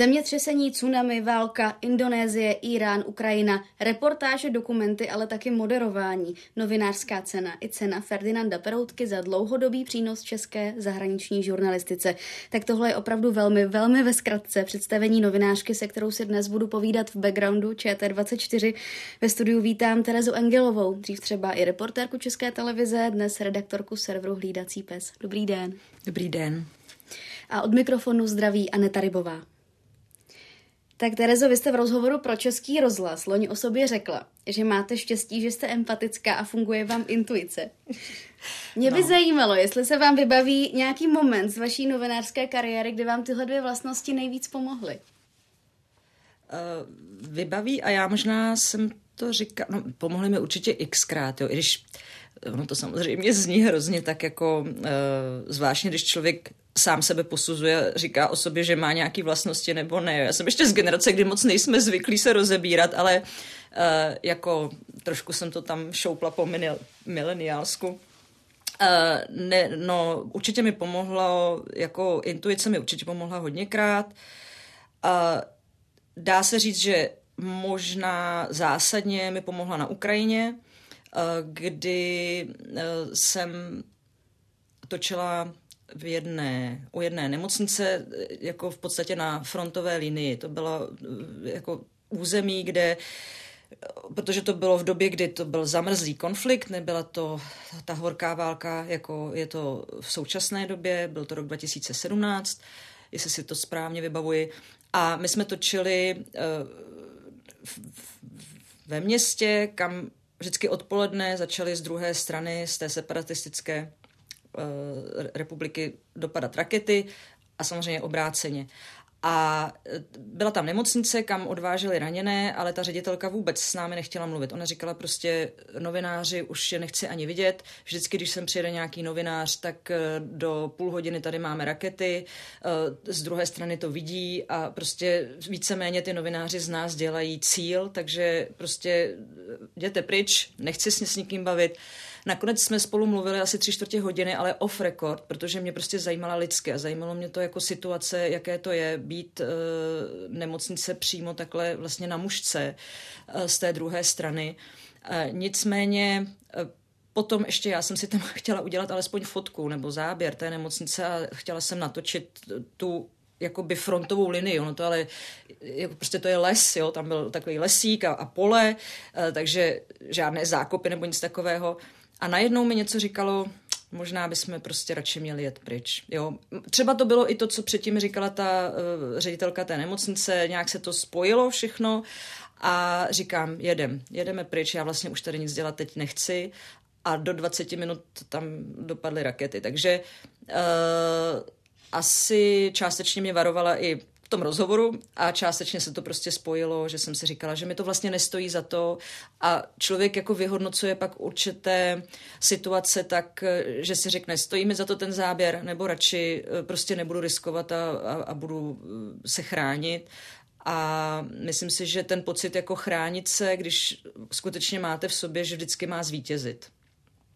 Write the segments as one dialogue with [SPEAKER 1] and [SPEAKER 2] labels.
[SPEAKER 1] Zemětřesení, tsunami, válka, Indonésie, Irán, Ukrajina, reportáže, dokumenty, ale taky moderování, novinářská cena i cena Ferdinanda Peroutky za dlouhodobý přínos české zahraniční žurnalistice. Tak tohle je opravdu velmi, velmi ve zkratce představení novinářky, se kterou si dnes budu povídat v backgroundu ČT24. Ve studiu vítám Terezu Angelovou, dřív třeba i reportérku České televize, dnes redaktorku serveru Hlídací pes. Dobrý den.
[SPEAKER 2] Dobrý den.
[SPEAKER 1] A od mikrofonu zdraví Aneta Rybová. Tak Terezo, vy jste v rozhovoru pro Český rozhlas loni o sobě řekla, že máte štěstí, že jste empatická a funguje vám intuice. Mě by no. zajímalo, jestli se vám vybaví nějaký moment z vaší novinářské kariéry, kdy vám tyhle dvě vlastnosti nejvíc pomohly.
[SPEAKER 2] Uh, vybaví a já možná jsem to říkala, no pomohly mi určitě xkrát, jo, i když ono to samozřejmě zní hrozně tak jako uh, zvláštně, když člověk sám sebe posuzuje, říká o sobě, že má nějaké vlastnosti nebo ne. Já jsem ještě z generace, kdy moc nejsme zvyklí se rozebírat, ale uh, jako trošku jsem to tam šoupla po mileniálsku. Uh, ne, no, určitě mi pomohlo, jako intuice mi určitě pomohla hodněkrát. Uh, dá se říct, že možná zásadně mi pomohla na Ukrajině, kdy uh, jsem točila v jedné, u jedné nemocnice, jako v podstatě na frontové linii. To bylo eh, jako území, kde protože to bylo v době, kdy to byl zamrzlý konflikt, nebyla to ta horká válka, jako je to v současné době, byl to rok 2017, jestli si to správně vybavuji. A my jsme točili ve městě, kam vždycky odpoledne začaly z druhé strany, z té separatistické Eh, republiky dopadat rakety a samozřejmě obráceně. A e, byla tam nemocnice, kam odváželi raněné, ale ta ředitelka vůbec s námi nechtěla mluvit. Ona říkala prostě, novináři už je nechci ani vidět. Vždycky, když sem přijede nějaký novinář, tak e, do půl hodiny tady máme rakety, e, z druhé strany to vidí a prostě víceméně ty novináři z nás dělají cíl, takže prostě jděte pryč, nechci s nikým bavit. Nakonec jsme spolu mluvili asi tři čtvrtě hodiny, ale off record, protože mě prostě zajímala lidské a zajímalo mě to jako situace, jaké to je být uh, nemocnice přímo takhle vlastně na mužce uh, z té druhé strany. Uh, nicméně uh, Potom ještě já jsem si tam chtěla udělat alespoň fotku nebo záběr té nemocnice a chtěla jsem natočit tu jakoby frontovou linii, ono to ale jako prostě to je les, jo, tam byl takový lesík a, a pole, takže žádné zákopy nebo nic takového. A najednou mi něco říkalo, možná bychom prostě radši měli jet pryč. Jo. Třeba to bylo i to, co předtím říkala ta uh, ředitelka té nemocnice, nějak se to spojilo všechno a říkám, jedem, jedeme pryč, já vlastně už tady nic dělat teď nechci a do 20 minut tam dopadly rakety. Takže uh, asi částečně mě varovala i tom rozhovoru a částečně se to prostě spojilo, že jsem si říkala, že mi to vlastně nestojí za to a člověk jako vyhodnocuje pak určité situace tak, že si řekne, stojí mi za to ten záběr, nebo radši eh, prostě nebudu riskovat a, a, a budu eh, se chránit. A myslím si, že ten pocit jako chránit se, když skutečně máte v sobě, že vždycky má zvítězit.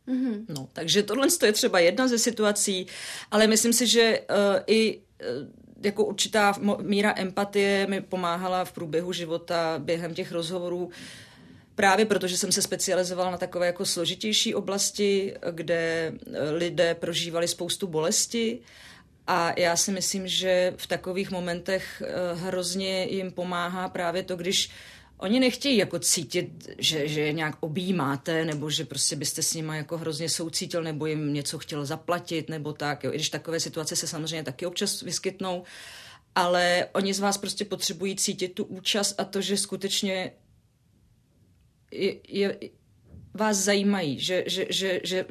[SPEAKER 2] Mm-hmm. No, takže tohle je třeba jedna ze situací, ale myslím si, že uh, i uh, jako určitá míra empatie mi pomáhala v průběhu života během těch rozhovorů, právě protože jsem se specializovala na takové jako složitější oblasti, kde lidé prožívali spoustu bolesti. A já si myslím, že v takových momentech eh, hrozně jim pomáhá právě to, když Oni nechtějí jako cítit, že, že je nějak objímáte, nebo že prostě byste s nimi jako hrozně soucítil, nebo jim něco chtěl zaplatit, nebo tak. Jo. I když takové situace se samozřejmě taky občas vyskytnou, ale oni z vás prostě potřebují cítit tu účast a to, že skutečně je, je, vás zajímají, že, že, že, že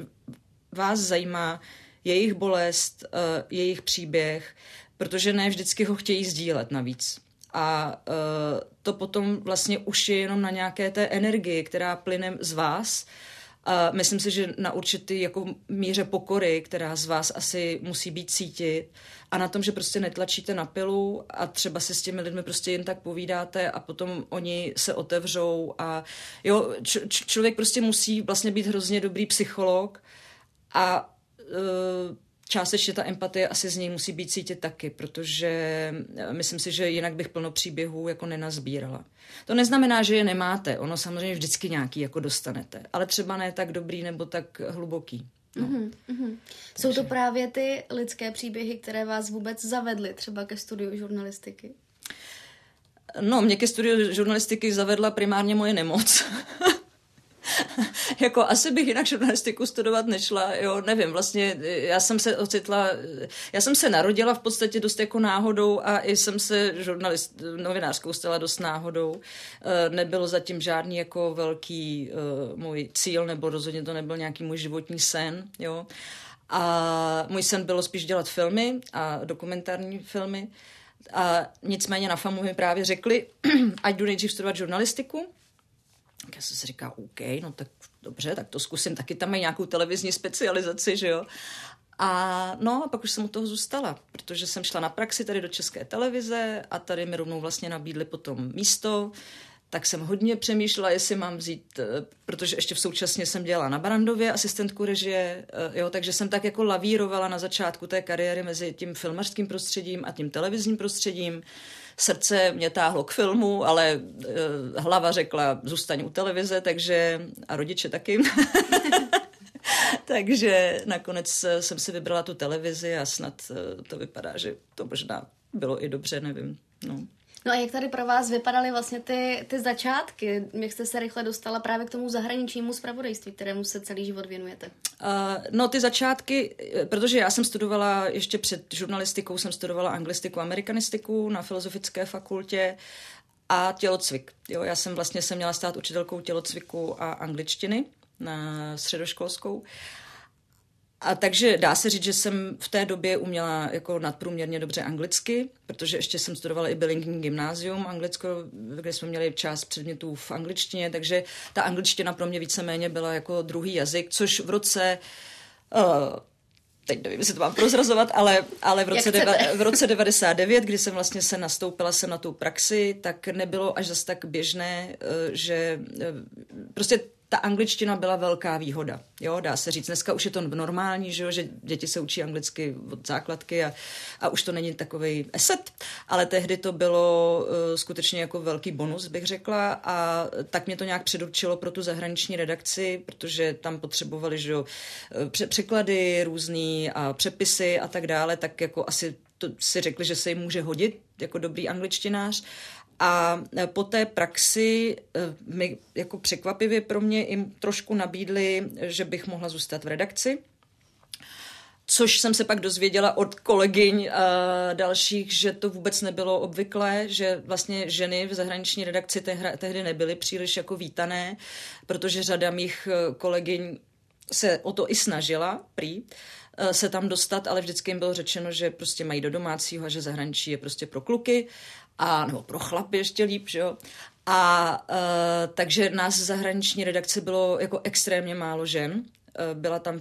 [SPEAKER 2] vás zajímá jejich bolest, uh, jejich příběh, protože ne vždycky ho chtějí sdílet navíc. A uh, to potom vlastně už je jenom na nějaké té energii, která plyne z vás. A myslím si, že na určitý jako míře pokory, která z vás asi musí být cítit a na tom, že prostě netlačíte na pilu a třeba se s těmi lidmi prostě jen tak povídáte a potom oni se otevřou a jo, č- člověk prostě musí vlastně být hrozně dobrý psycholog a uh, částečně ta empatie asi z něj musí být cítit taky, protože eh, myslím si, že jinak bych plno příběhů jako nenazbírala. To neznamená, že je nemáte, ono samozřejmě vždycky nějaký jako dostanete, ale třeba ne tak dobrý nebo tak hluboký. No. Mm-hmm,
[SPEAKER 1] mm-hmm. Jsou to právě ty lidské příběhy, které vás vůbec zavedly třeba ke studiu žurnalistiky?
[SPEAKER 2] No, mě ke studiu žurnalistiky zavedla primárně moje nemoc. jako asi bych jinak žurnalistiku studovat nešla, jo, nevím, vlastně já jsem se ocitla, já jsem se narodila v podstatě dost jako náhodou a i jsem se žurnalist, novinářskou stala dost náhodou. Eh, nebylo zatím žádný jako velký uh, můj cíl, nebo rozhodně to nebyl nějaký můj životní sen, jo. A můj sen bylo spíš dělat filmy a dokumentární filmy. A nicméně na FAMu mi právě řekli, ať jdu nejdřív studovat žurnalistiku, tak já jsem si říkal, OK, no tak dobře, tak to zkusím. Taky tam mají nějakou televizní specializaci, že jo. A no, a pak už jsem u toho zůstala, protože jsem šla na praxi tady do České televize a tady mi rovnou vlastně nabídli potom místo, tak jsem hodně přemýšlela, jestli mám vzít, eh, protože ještě v současně jsem dělala na Barandově asistentku režie, eh, jo, takže jsem tak jako lavírovala na začátku té kariéry mezi tím filmařským prostředím a tím televizním prostředím srdce mě táhlo k filmu, ale uh, hlava řekla, zůstaň u televize, takže a rodiče taky. takže nakonec eh, jsem si vybrala tu televizi a snad uh, to vypadá, že to možná bylo i dobře, nevím. No.
[SPEAKER 1] No a jak tady pro vás vypadaly vlastně ty, ty začátky? Jak jste se rychle dostala právě k tomu zahraničnímu zpravodajství, kterému se celý život věnujete?
[SPEAKER 2] Uh, no ty začátky, eh, protože já jsem studovala ještě před žurnalistikou, jsem studovala anglistiku, amerikanistiku na filozofické fakultě a tělocvik. Jo, já jsem vlastně se měla stát učitelkou tělocviku a angličtiny na středoškolskou. A takže dá se říct, že jsem v té době uměla jako nadprůměrně dobře anglicky, protože ještě jsem studovala i bilingvní gymnázium anglicko, kde jsme měli část předmětů v angličtině, takže ta angličtina pro mě víceméně byla jako druhý jazyk, což v roce uh, teď nevím, jestli to mám prozrazovat, ale, ale v, roce deva, v roce 99, kdy jsem vlastně se nastoupila jsem na tu praxi, tak nebylo až zase tak běžné, eh, že eh, prostě ta angličtina byla velká výhoda. Jo, dá se říct. Dneska už je to normální, že, jo, že děti se učí anglicky od základky a, a už to není takový eset, ale tehdy to bylo uh, skutečně jako velký bonus, bych řekla, a tak mě to nějak předurčilo pro tu zahraniční redakci, protože tam potřebovali že jo, eh, překlady různý a přepisy a tak dále, tak jako asi to si řekli, že se jim může hodit jako dobrý angličtinář a e, po té praxi e, mi jako překvapivě pro mě jim trošku nabídli, že bych mohla zůstat v redakci. Což jsem se pak dozvěděla od kolegyň a dalších, že to vůbec nebylo obvyklé, že vlastně ženy v zahraniční redakci tehdy nebyly příliš jako vítané, protože řada mých kolegyň se o to i snažila, prý, se tam dostat, ale vždycky jim bylo řečeno, že prostě mají do domácího a že zahraničí je prostě pro kluky a nebo pro chlapy ještě líp, že jo. A uh, takže nás zahraniční redakce bylo jako extrémně málo žen. Uh, byla tam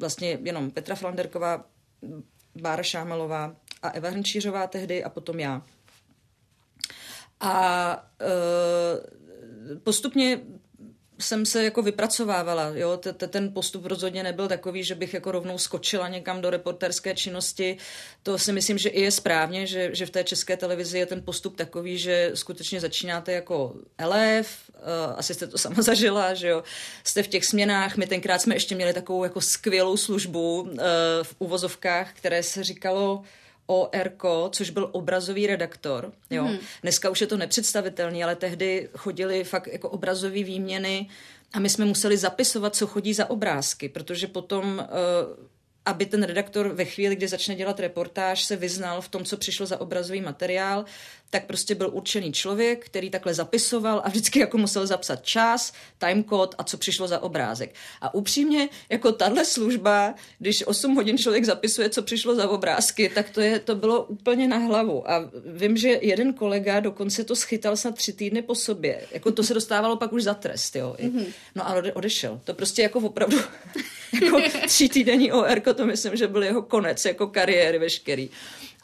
[SPEAKER 2] vlastně jenom Petra Flanderková, Bára Šámalová a Eva Hrnčířová tehdy a potom já. A uh, postupně jsem se jako vypracovávala. Jo? Ten postup rozhodně nebyl takový, že bych jako rovnou skočila někam do reporterské činnosti. To si myslím, že i je správně, že, že v té české televizi je ten postup takový, že skutečně začínáte jako elef, uh, asi jste to sama zažila, že jo, jste v těch směnách. My tenkrát jsme ještě měli takovou jako skvělou službu uh, v uvozovkách, které se říkalo ORK, což byl obrazový redaktor. Jo. Mm. Dneska už je to nepředstavitelné, ale tehdy chodili fakt jako obrazové výměny a my jsme museli zapisovat, co chodí za obrázky, protože potom uh, aby ten redaktor ve chvíli, kdy začne dělat reportáž, se vyznal v tom, co přišlo za obrazový materiál, tak prostě byl určený člověk, který takhle zapisoval a vždycky jako musel zapsat čas, timecode a co přišlo za obrázek. A upřímně, jako tahle služba, když 8 hodin člověk zapisuje, co přišlo za obrázky, tak to, je, to bylo úplně na hlavu. A vím, že jeden kolega dokonce to schytal snad tři týdny po sobě. Jako to se dostávalo pak už za trest, jo. Mm-hmm. No ale odešel. To prostě jako opravdu jako tři týdenní OR, to myslím, že byl jeho konec jako kariéry veškerý.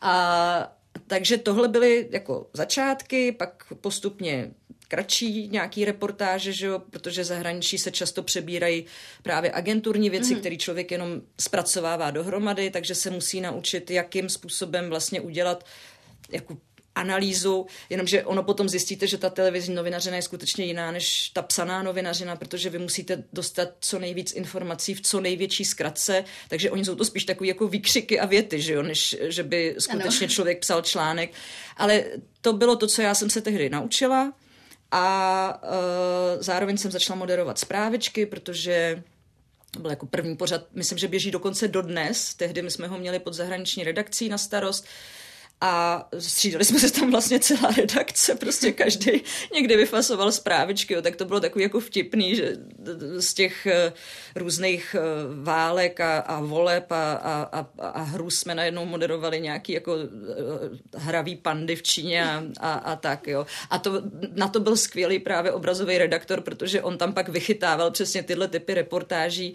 [SPEAKER 2] A takže tohle byly jako začátky, pak postupně kratší nějaký reportáže, že jo, protože zahraničí se často přebírají právě agenturní věci, mm. které člověk jenom zpracovává dohromady, takže se musí naučit, jakým způsobem vlastně udělat jako analýzu, jenomže ono potom zjistíte, že ta televizní novinařina je skutečně jiná než ta psaná novinařina, protože vy musíte dostat co nejvíc informací v co největší zkratce, takže oni jsou to spíš takový jako výkřiky a věty, že jo, než že by skutečně ano. člověk psal článek. Ale to bylo to, co já jsem se tehdy naučila a uh, zároveň jsem začala moderovat zprávičky, protože to byl jako první pořad, myslím, že běží dokonce dodnes, tehdy my jsme ho měli pod zahraniční redakcí na starost, a střídali jsme se tam vlastně celá redakce, prostě každý někdy vyfasoval zprávičky, jo, tak to bylo takový jako vtipný, že z těch uh, různých uh, válek a, a voleb a, a, a, a hru jsme najednou moderovali nějaký jako uh, hravý pandy v Číně a, a, a tak, jo. A to, na to byl skvělý právě obrazový redaktor, protože on tam pak vychytával přesně tyhle typy reportáží,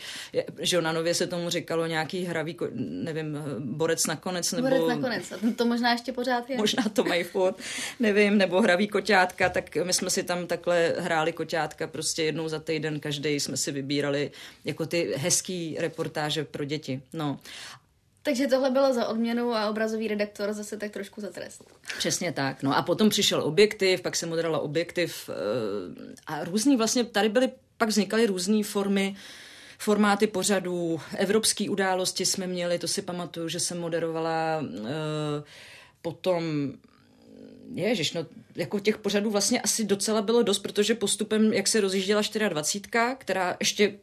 [SPEAKER 2] že na nově se tomu říkalo nějaký hravý, nevím, borec nakonec, nebo...
[SPEAKER 1] Borec nakonec, to možná ještě pořád je.
[SPEAKER 2] Možná to mají furt, nevím, nebo hraví koťátka, tak my jsme si tam takhle hráli koťátka prostě jednou za týden, každý jsme si vybírali jako ty hezký reportáže pro děti. No.
[SPEAKER 1] Takže tohle bylo za odměnu a obrazový redaktor zase tak trošku za trest.
[SPEAKER 2] Přesně tak. No a potom přišel objektiv, pak se moderovala objektiv eh, a různý vlastně, tady byly, pak vznikaly různé formy formáty pořadů, evropské události jsme měli, to si pamatuju, že jsem moderovala uh, potom Ježiš, no jako těch pořadů vlastně asi docela bylo dost, protože postupem, jak se rozjížděla 24, která ještě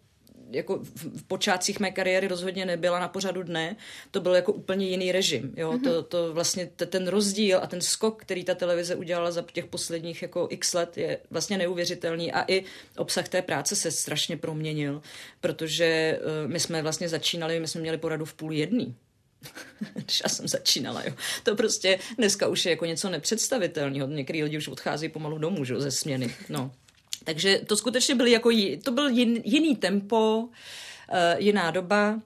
[SPEAKER 2] jako v počátcích mé kariéry rozhodně nebyla na pořadu dne, to byl jako úplně jiný režim. Jo? Mm-hmm. To, to vlastně t- ten rozdíl a ten skok, který ta televize udělala za těch posledních jako x let, je vlastně neuvěřitelný a i obsah té práce se strašně proměnil, protože uh, my jsme vlastně začínali, my jsme měli poradu v půl jedný. když já jsem začínala, jo. To prostě dneska už je jako něco nepředstavitelného. Některý lidi už odchází pomalu domů, že, ze směny. No. Takže to skutečně byl jako, to byl jin, jiný tempo, uh, jiná doba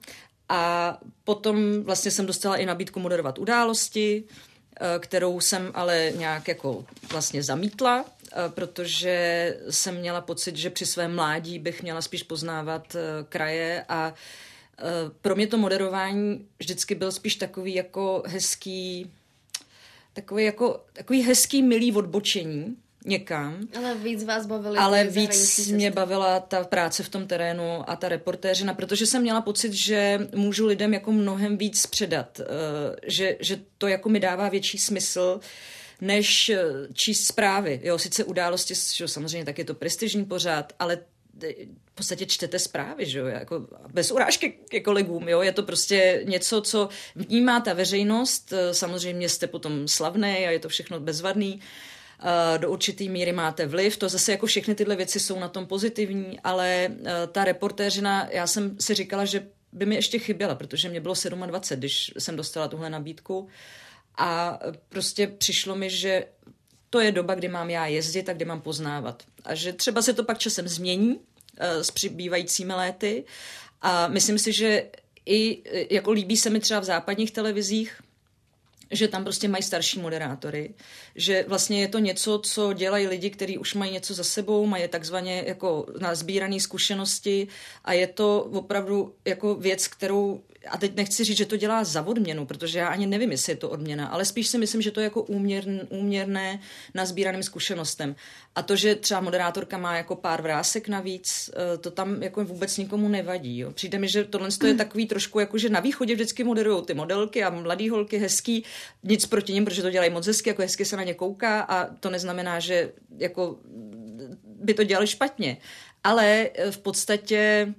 [SPEAKER 2] a potom vlastně jsem dostala i nabídku moderovat události, uh, kterou jsem ale nějak jako vlastně zamítla, uh, protože jsem měla pocit, že při svém mládí bych měla spíš poznávat kraje a Eh, pro mě to moderování vždycky byl spíš takový jako hezký, takový jako takový hezký, milý odbočení někam.
[SPEAKER 1] Ale víc vás bavily.
[SPEAKER 2] Ale víc mě bavila ta práce v tom terénu a ta reportéřina, protože jsem měla pocit, že můžu lidem jako mnohem víc předat, eh, že, že to jako mi dává větší smysl, než eh, číst zprávy. Jo, sice události, že samozřejmě tak je to prestižní pořád, ale v podstatě čtete zprávy, že jo, jako bez urážky ke kolegům, jo, je to prostě něco, co vnímá ta veřejnost, samozřejmě jste potom slavný a je to všechno bezvadný, do určitý míry máte vliv, to zase jako všechny tyhle věci jsou na tom pozitivní, ale e, ta reportéřina, já jsem si říkala, že by mi ještě chyběla, protože mě bylo 27, když jsem dostala tuhle nabídku. A prostě přišlo mi, že to je doba, kdy mám já jezdit a kdy mám poznávat. A že třeba se to pak časem změní uh, s přibývajícími léty. A myslím si, že i jako líbí se mi třeba v západních televizích, že tam prostě mají starší moderátory, že vlastně je to něco, co dělají lidi, kteří už mají něco za sebou, mají takzvaně jako nazbírané zkušenosti a je to opravdu jako věc, kterou a teď nechci říct, že to dělá za odměnu, protože já ani nevím, jestli je to odměna, ale spíš si myslím, že to je jako úměrn, úměrné na sbíraným zkušenostem. A to, že třeba moderátorka má jako pár vrásek navíc, eh, to tam jako vůbec nikomu nevadí. Jo. Přijde mi, že tohle je mm. takový trošku jako, že na východě vždycky moderují ty modelky a mladý holky hezký, nic proti nim, protože to dělají moc hezky, jako hezky se na ně kouká a to neznamená, že jako by to dělali špatně. Ale eh, v podstatě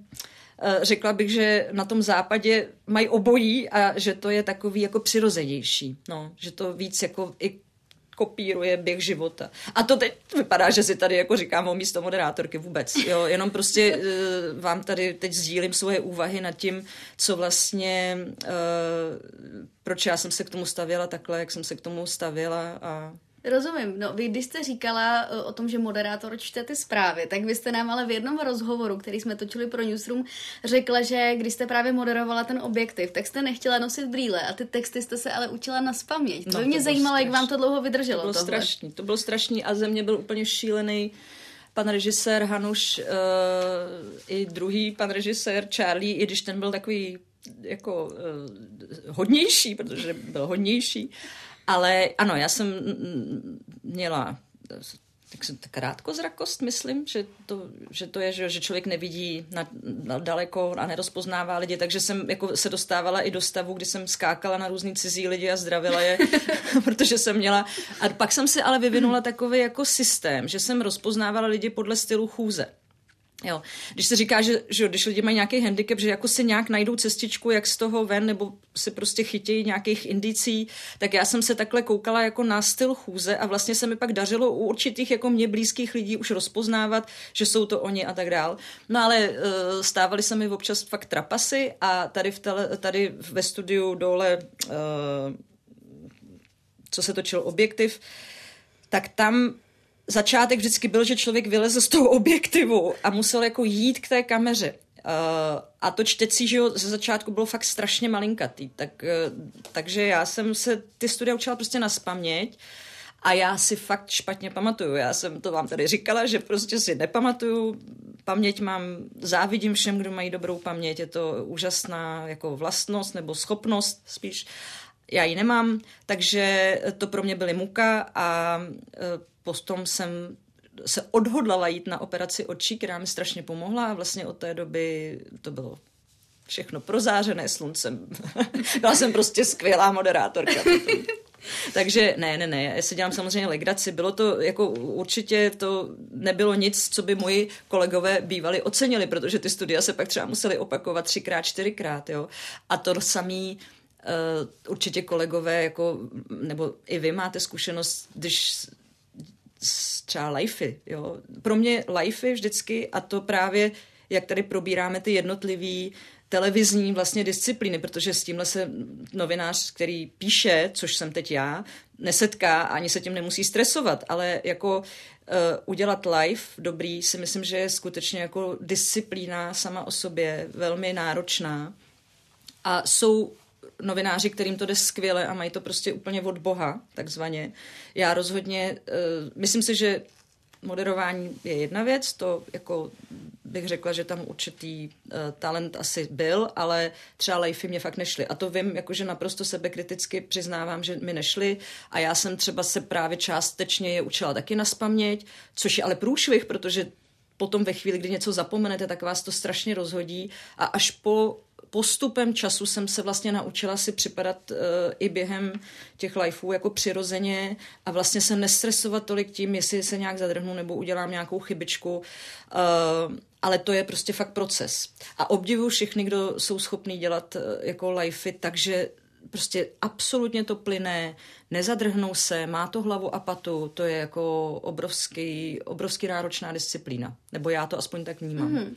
[SPEAKER 2] řekla bych, že na tom západě mají obojí a že to je takový jako přirozenější. No, že to víc jako i kopíruje běh života. A to teď vypadá, že si tady jako říkám o místo moderátorky vůbec. Jo, jenom prostě uh, vám tady teď sdílím svoje úvahy nad tím, co vlastně, uh, proč já jsem se k tomu stavěla takhle, jak jsem se k tomu stavěla a
[SPEAKER 1] Rozumím. No, vy když jste říkala eh, o tom, že moderátor čte ty zprávy, tak vy jste nám ale v jednom rozhovoru, který jsme točili pro Newsroom, řekla, že když jste právě moderovala ten objektiv, tak jste nechtěla nosit brýle a ty texty jste se ale učila na spaměť. To no, by mě to zajímalo, strašný. jak vám to dlouho vydrželo.
[SPEAKER 2] To bylo tohle. strašný, to bylo strašný a ze mě byl úplně šílený pan režisér Hanuš uh, i druhý pan režisér Charlie, i když ten byl takový jako uh, hodnější, protože byl hodnější, ale ano, já jsem měla tak jsem krátkozrakost, myslím, že to, že to je, že, že člověk nevidí na, na daleko a nerozpoznává lidi, takže jsem jako se dostávala i do stavu, kdy jsem skákala na různý cizí lidi a zdravila je, protože jsem měla. A pak jsem si ale vyvinula takový jako systém, že jsem rozpoznávala lidi podle stylu chůze. Jo. Když se říká, že, že když lidi mají nějaký handicap, že jako si nějak najdou cestičku, jak z toho ven, nebo si prostě chytějí nějakých indicí, tak já jsem se takhle koukala jako na styl chůze a vlastně se mi pak dařilo u určitých jako mě blízkých lidí už rozpoznávat, že jsou to oni a tak dál. No ale uh, stávaly se mi občas fakt trapasy a tady, v tele, tady ve studiu dole, uh, co se točil objektiv, tak tam začátek vždycky byl, že člověk vyleze z toho objektivu a musel jako jít k té kameře. Uh, a to čtecí, že jo, ze začátku bylo fakt strašně malinkatý, tak, uh, takže já jsem se ty studia učila prostě na spaměť a já si fakt špatně pamatuju. Já jsem to vám tady říkala, že prostě si nepamatuju, paměť mám, závidím všem, kdo mají dobrou paměť, je to úžasná jako vlastnost nebo schopnost spíš. Já ji nemám, takže to pro mě byly muka a uh, potom jsem se odhodlala jít na operaci očí, která mi strašně pomohla a vlastně od té doby to bylo všechno prozářené sluncem. Byla jsem prostě skvělá moderátorka. Takže ne, ne, ne, já si dělám samozřejmě legraci. Bylo to jako určitě to nebylo nic, co by moji kolegové bývali ocenili, protože ty studia se pak třeba museli opakovat třikrát, čtyřikrát, jo. A to samý uh, určitě kolegové, jako, nebo i vy máte zkušenost, když třeba lifey, jo. Pro mě lifey vždycky a to právě, jak tady probíráme ty jednotlivý televizní vlastně disciplíny, protože s tímhle se novinář, který píše, což jsem teď já, nesetká ani se tím nemusí stresovat, ale jako uh, udělat live dobrý si myslím, že je skutečně jako disciplína sama o sobě velmi náročná a jsou novináři, kterým to jde skvěle a mají to prostě úplně od Boha, takzvaně. Já rozhodně, uh, myslím si, že moderování je jedna věc, to jako bych řekla, že tam určitý uh, talent asi byl, ale třeba lejfy mě fakt nešly. A to vím, jakože naprosto sebekriticky přiznávám, že mi nešly a já jsem třeba se právě částečně je učila taky na spaměť, což je ale průšvih, protože potom ve chvíli, kdy něco zapomenete, tak vás to strašně rozhodí a až po postupem času jsem se vlastně naučila si připadat uh, i během těch lifeů jako přirozeně a vlastně se nestresovat tolik tím, jestli se nějak zadrhnu nebo udělám nějakou chybičku. Uh, ale to je prostě fakt proces. A obdivuju všechny, kdo jsou schopní dělat uh, jako lifey, takže prostě absolutně to plyne, nezadrhnou se, má to hlavu a patu, to je jako obrovský, obrovský náročná disciplína. Nebo já to aspoň tak vnímám. Mm-hmm.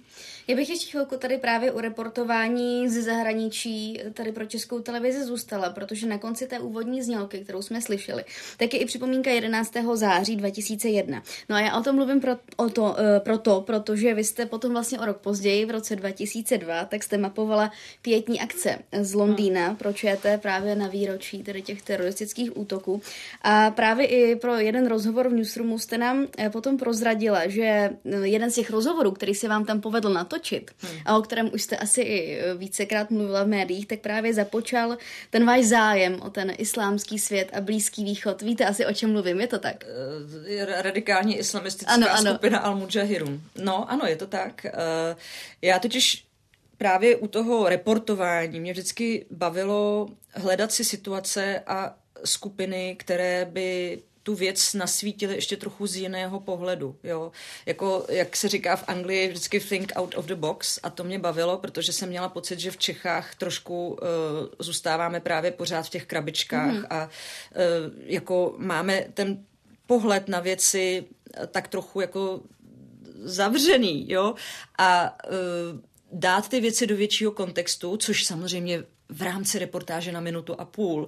[SPEAKER 1] Já bych ještě chvilku tady právě u reportování ze zahraničí tady pro českou televizi zůstala, protože na konci té úvodní znělky, kterou jsme slyšeli, tak je i připomínka 11. září 2001. No a já o tom mluvím pro, o to, uh, proto, protože vy jste potom vlastně o rok později, v roce 2002, tak jste mapovala pětní akce z Londýna hmm. pro ČT právě na výročí tedy těch teroristických útoků. A právě i pro jeden rozhovor v Newsroomu jste nám eh, potom prozradila, že eh, jeden z těch rozhovorů, který se vám tam povedl natočit hmm. a o kterém už jste asi i eh, vícekrát mluvila v médiích, tak právě započal ten váš zájem o ten islámský svět a Blízký východ. Víte asi, o čem mluvím, je to tak?
[SPEAKER 2] Radikální islamistická ano, ano. skupina Al-Mujahirun. No, ano, je to tak. Já totiž právě u toho reportování mě vždycky bavilo hledat si situace a skupiny, které by tu věc nasvítili ještě trochu z jiného pohledu. Jo? Jako, jak se říká v Anglii, vždycky think out of the box a to mě bavilo, protože jsem měla pocit, že v Čechách trošku uh, zůstáváme právě pořád v těch krabičkách mm. a uh, jako máme ten pohled na věci tak trochu jako zavřený, jo, a uh, dát ty věci do většího kontextu, což samozřejmě v rámci reportáže na minutu a půl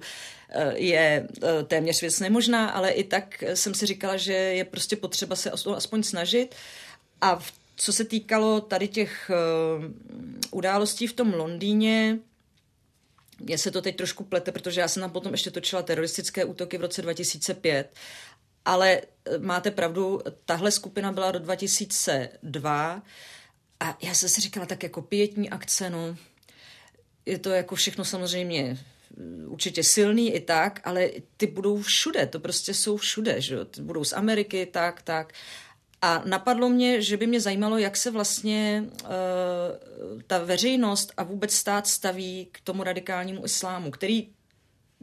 [SPEAKER 2] je téměř věc nemožná, ale i tak jsem si říkala, že je prostě potřeba se aspoň snažit. A co se týkalo tady těch událostí v tom Londýně, mně se to teď trošku plete, protože já jsem tam potom ještě točila teroristické útoky v roce 2005, ale máte pravdu, tahle skupina byla do 2002 a já jsem si říkala, tak jako pětní akce, no, je to jako všechno samozřejmě e, určitě silný i tak, ale ty budou všude, to prostě jsou všude, že jo? budou z Ameriky, tak, tak. A napadlo mě, že by mě zajímalo, jak se vlastně uh, ta veřejnost a vůbec stát staví k tomu radikálnímu islámu, který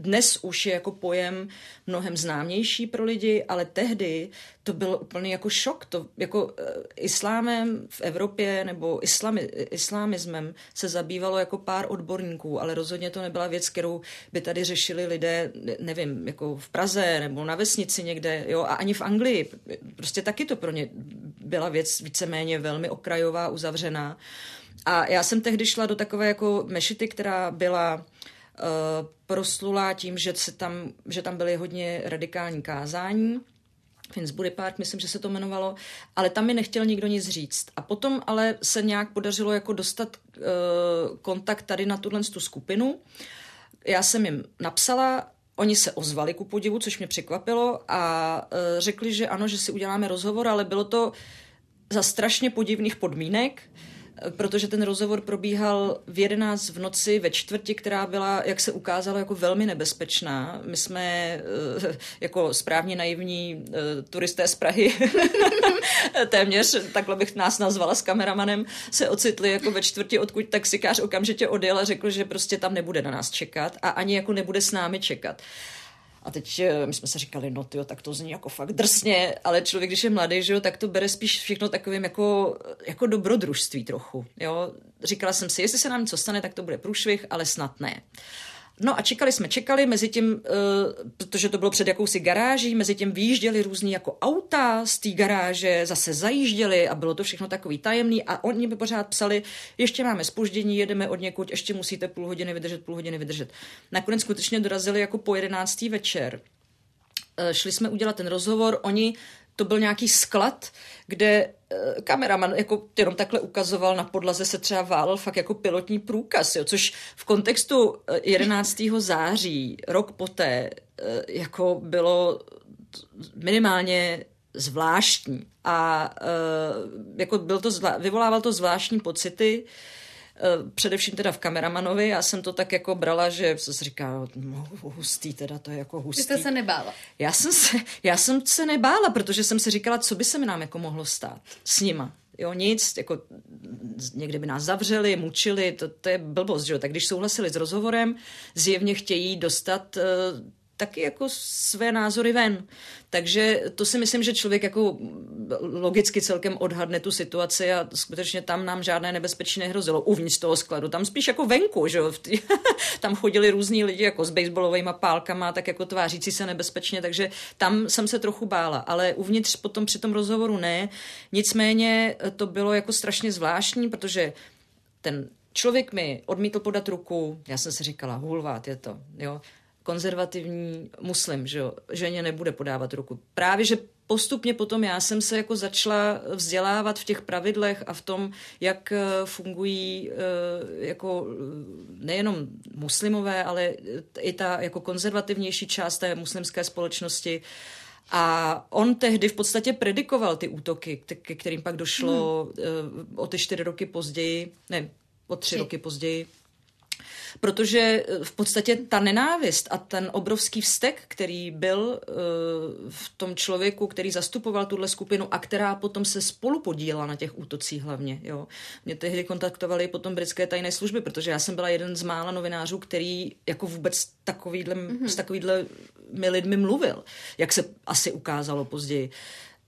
[SPEAKER 2] dnes už je jako pojem mnohem známější pro lidi, ale tehdy to byl úplně jako šok. To jako uh, islámem v Evropě nebo islami, islámismem se zabývalo jako pár odborníků, ale rozhodně to nebyla věc, kterou by tady řešili lidé, nevím, jako v Praze nebo na vesnici někde, jo, a ani v Anglii. Prostě taky to pro ně byla věc víceméně velmi okrajová, uzavřená. A já jsem tehdy šla do takové jako mešity, která byla Eh, proslula tím, že, se tam, že tam byly hodně radikální kázání. Finsbury Park, myslím, že se to jmenovalo, ale tam mi nechtěl nikdo nic říct. A potom ale se nějak podařilo jako dostat uh, kontakt tady na tuhle tu skupinu. Já jsem jim napsala, oni se ozvali ku podivu, což mě překvapilo a uh, řekli, že ano, že si uděláme rozhovor, ale bylo to za strašně podivných podmínek. Uh, protože ten rozhovor probíhal v 11 v noci ve čtvrti, která byla, jak se ukázalo, jako velmi nebezpečná. My jsme eh, jako správně naivní eh, turisté z Prahy, téměř, takhle bych nás nazvala s kameramanem, se ocitli jako ve čtvrti, odkud taxikář okamžitě odjel a řekl, že prostě tam nebude na nás čekat a ani jako nebude s námi čekat. A teď my jsme se říkali, no tyjo, tak to zní jako fakt drsně, ale člověk, když je mladý, že jo, tak to bere spíš všechno takovým jako, jako dobrodružství trochu. Jo. Říkala jsem si, jestli se nám něco stane, tak to bude průšvih, ale snad ne. Uh, No a čekali jsme, čekali, mezi tím, uh, protože to bylo před jakousi garáží, mezi tím vyjížděli různý jako auta z té garáže, zase zajížděli a bylo to všechno takový tajemný a oni by pořád psali, ještě máme spoždění, jedeme od někud, ještě musíte půl hodiny vydržet, půl hodiny vydržet. Nakonec skutečně dorazili jako po jedenáctý večer. Uh, šli jsme udělat ten rozhovor, oni to byl nějaký sklad, kde eh, kameraman jako jenom takhle ukazoval na podlaze se třeba válel fakt jako pilotní průkaz, jo, což v kontextu 11. Eh, září, rok poté, eh, jako bylo minimálně zvláštní a jako byl to zvlá- vyvolával to zvláštní pocity, především teda v kameramanovi, já jsem to tak jako brala, že jsem si říkala, no, hustý teda, to je jako hustý. Ty
[SPEAKER 1] jste se nebála?
[SPEAKER 2] Já jsem se, já jsem se nebála, protože jsem si říkala, co by se mi nám jako mohlo stát s nima. Jo, nic, jako někde by nás zavřeli, mučili, to, to je blbost, že jo. Tak když souhlasili s rozhovorem, zjevně chtějí dostat uh, taky jako své názory ven. Takže to si myslím, že člověk jako logicky celkem odhadne tu situaci a skutečně tam nám žádné nebezpečí nehrozilo uvnitř toho skladu. Tam spíš jako venku, že tam chodili různí lidi jako s baseballovými pálkama, tak jako tvářící se nebezpečně, takže tam jsem se trochu bála, ale uvnitř potom při tom rozhovoru ne. Nicméně to bylo jako strašně zvláštní, protože ten člověk mi odmítl podat ruku, já jsem si říkala, hulvát je to, jo konzervativní muslim, že jo, ženě nebude podávat ruku. Právě, že postupně potom já jsem se jako začala vzdělávat v těch pravidlech a v tom, jak eh, fungují eh, jako eh, nejenom muslimové, ale i ta jako konzervativnější část té muslimské společnosti. A on tehdy v podstatě predikoval ty útoky, ke kterým pak došlo hmm. o ty čtyři roky později, ne, o tři, tři. roky později protože eh, v podstatě ta nenávist a ten obrovský vztek, který byl uh, v tom člověku, který zastupoval tuhle skupinu a která potom se spolu podílela na těch útocích hlavně. Jo. Mě tehdy kontaktovali potom britské tajné služby, protože já jsem byla jeden z mála novinářů, který jako vůbec takovýhle, mm-hmm. s takovýhle lidmi mluvil, jak se asi ukázalo později. Uh,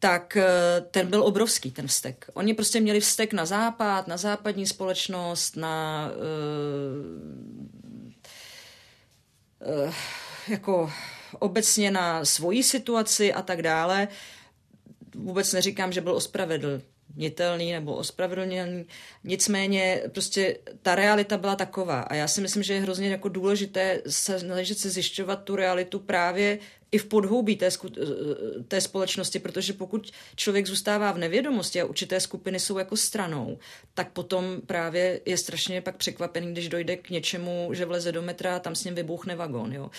[SPEAKER 2] tak eh, ten byl obrovský, ten vztek. Oni prostě měli vztek na západ, na západní společnost, na uh, uh, jako obecně na svoji situaci a tak dále. Vůbec neříkám, že byl ospravedl nitelný nebo ospravedlněný. Nicméně prostě ta realita byla taková a já si myslím, že je hrozně jako důležité se, snažit se zjišťovat tu realitu právě i v podhoubí té, té společnosti, protože pokud člověk zůstává v nevědomosti a určité skupiny jsou jako stranou, tak potom právě je strašně pak překvapený, když dojde k něčemu, že vleze do metra a tam s ním vybouchne vagón. Jo. Uh,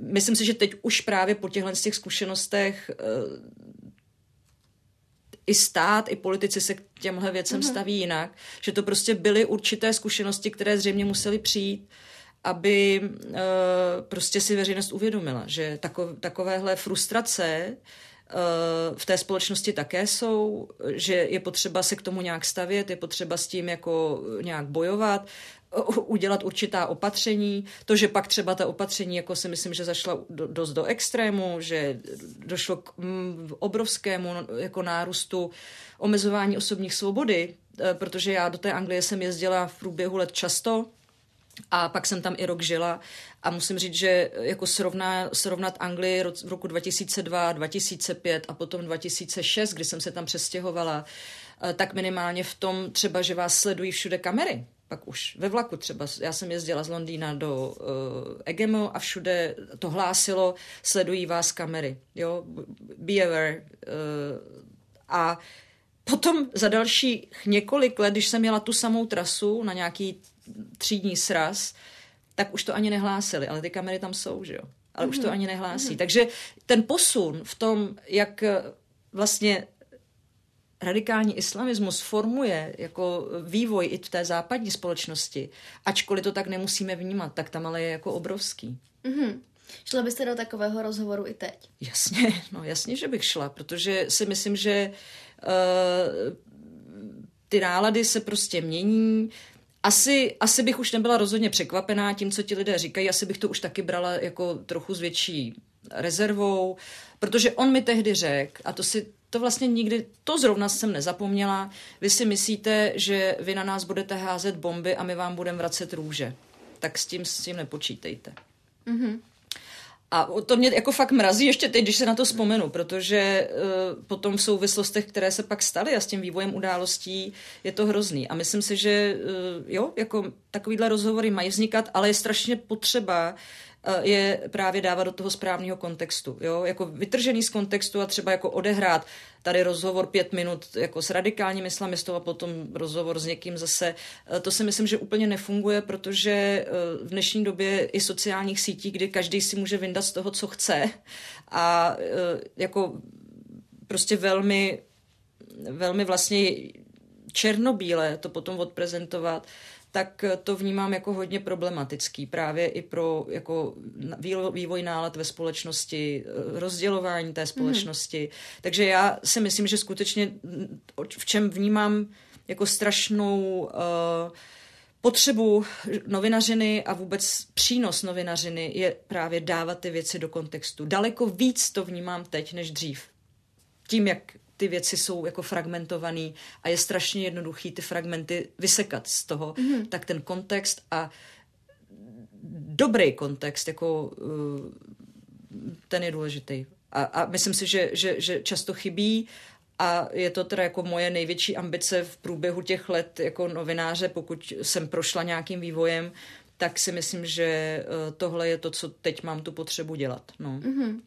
[SPEAKER 2] myslím si, že teď už právě po těchto těch zkušenostech uh, i stát, i politici se k těmhle věcem mm-hmm. staví jinak, že to prostě byly určité zkušenosti, které zřejmě musely přijít, aby uh, prostě si veřejnost uvědomila, že tako, takovéhle frustrace uh, v té společnosti také jsou, že je potřeba se k tomu nějak stavět, je potřeba s tím jako nějak bojovat, udělat určitá opatření. To, že pak třeba ta opatření, jako si myslím, že zašla do, dost do extrému, že došlo k obrovskému jako nárůstu omezování osobních svobody, eh, protože já do té Anglie jsem jezdila v průběhu let často, a pak jsem tam i rok žila a musím říct, že jako srovná, srovnat Anglii v roku 2002, 2005 a potom 2006, kdy jsem se tam přestěhovala, eh, tak minimálně v tom třeba, že vás sledují všude kamery pak už ve vlaku třeba, já jsem jezdila z Londýna do uh, Egemo a všude to hlásilo, sledují vás kamery, jo, be aware. Uh, a potom za dalších několik let, když jsem měla tu samou trasu na nějaký třídní sraz, tak už to ani nehlásili, ale ty kamery tam jsou, že jo. Ale mm-hmm. už to mhm. ani nehlásí. Mm-hmm. Takže ten posun v tom, jak vlastně radikální islamismus formuje jako vývoj i v té západní společnosti, ačkoliv to tak nemusíme vnímat, tak tam ale je jako obrovský.
[SPEAKER 1] Mm-hmm. Šla byste do takového rozhovoru i teď?
[SPEAKER 2] Jasně, no jasně, že bych šla, protože si myslím, že uh, ty nálady se prostě mění. Asi, asi bych už nebyla rozhodně překvapená tím, co ti lidé říkají, asi bych to už taky brala jako trochu s větší rezervou, protože on mi tehdy řekl, a to si to vlastně nikdy, to zrovna jsem nezapomněla. Vy si myslíte, že vy na nás budete házet bomby a my vám budeme vracet růže. Tak s tím, s tím nepočítejte. Mm-hmm. A to mě jako fakt mrazí ještě teď, když se na to vzpomenu, protože uh, potom v souvislostech, které se pak staly a s tím vývojem událostí, je to hrozný. A myslím si, že uh, jo, jako takovýhle rozhovory mají vznikat, ale je strašně potřeba uh, je právě dávat do toho správného kontextu. Jo? Jako vytržený z kontextu a třeba jako odehrát tady rozhovor pět minut jako s radikálním islamistou a potom rozhovor s někým zase. Eh, to si myslím, že úplně nefunguje, protože eh, v dnešní době i sociálních sítí, kdy každý si může vyndat z toho, co chce a jako prostě velmi, velmi vlastně černobíle to potom odprezentovat, tak to vnímám jako hodně problematický právě i pro jako vývoj nálad ve společnosti, eh, rozdělování té společnosti. Mm. Takže já si myslím, že skutečně v čem vnímám jako strašnou uh, potřebu novinařiny a vůbec přínos novinařiny je právě dávat ty věci do kontextu. Daleko víc to vnímám teď než dřív. Tím, jak ty věci jsou jako fragmentovaný a je strašně jednoduchý ty fragmenty vysekat z toho, mm-hmm. tak ten kontext a dobrý kontext, jako uh, ten je důležitý. A, a myslím si, že, že, že často chybí a je to teda jako moje největší ambice v průběhu těch let jako novináře, pokud jsem prošla nějakým vývojem, tak si myslím, že uh, tohle je to, co teď mám tu potřebu dělat. No. Mm-hmm.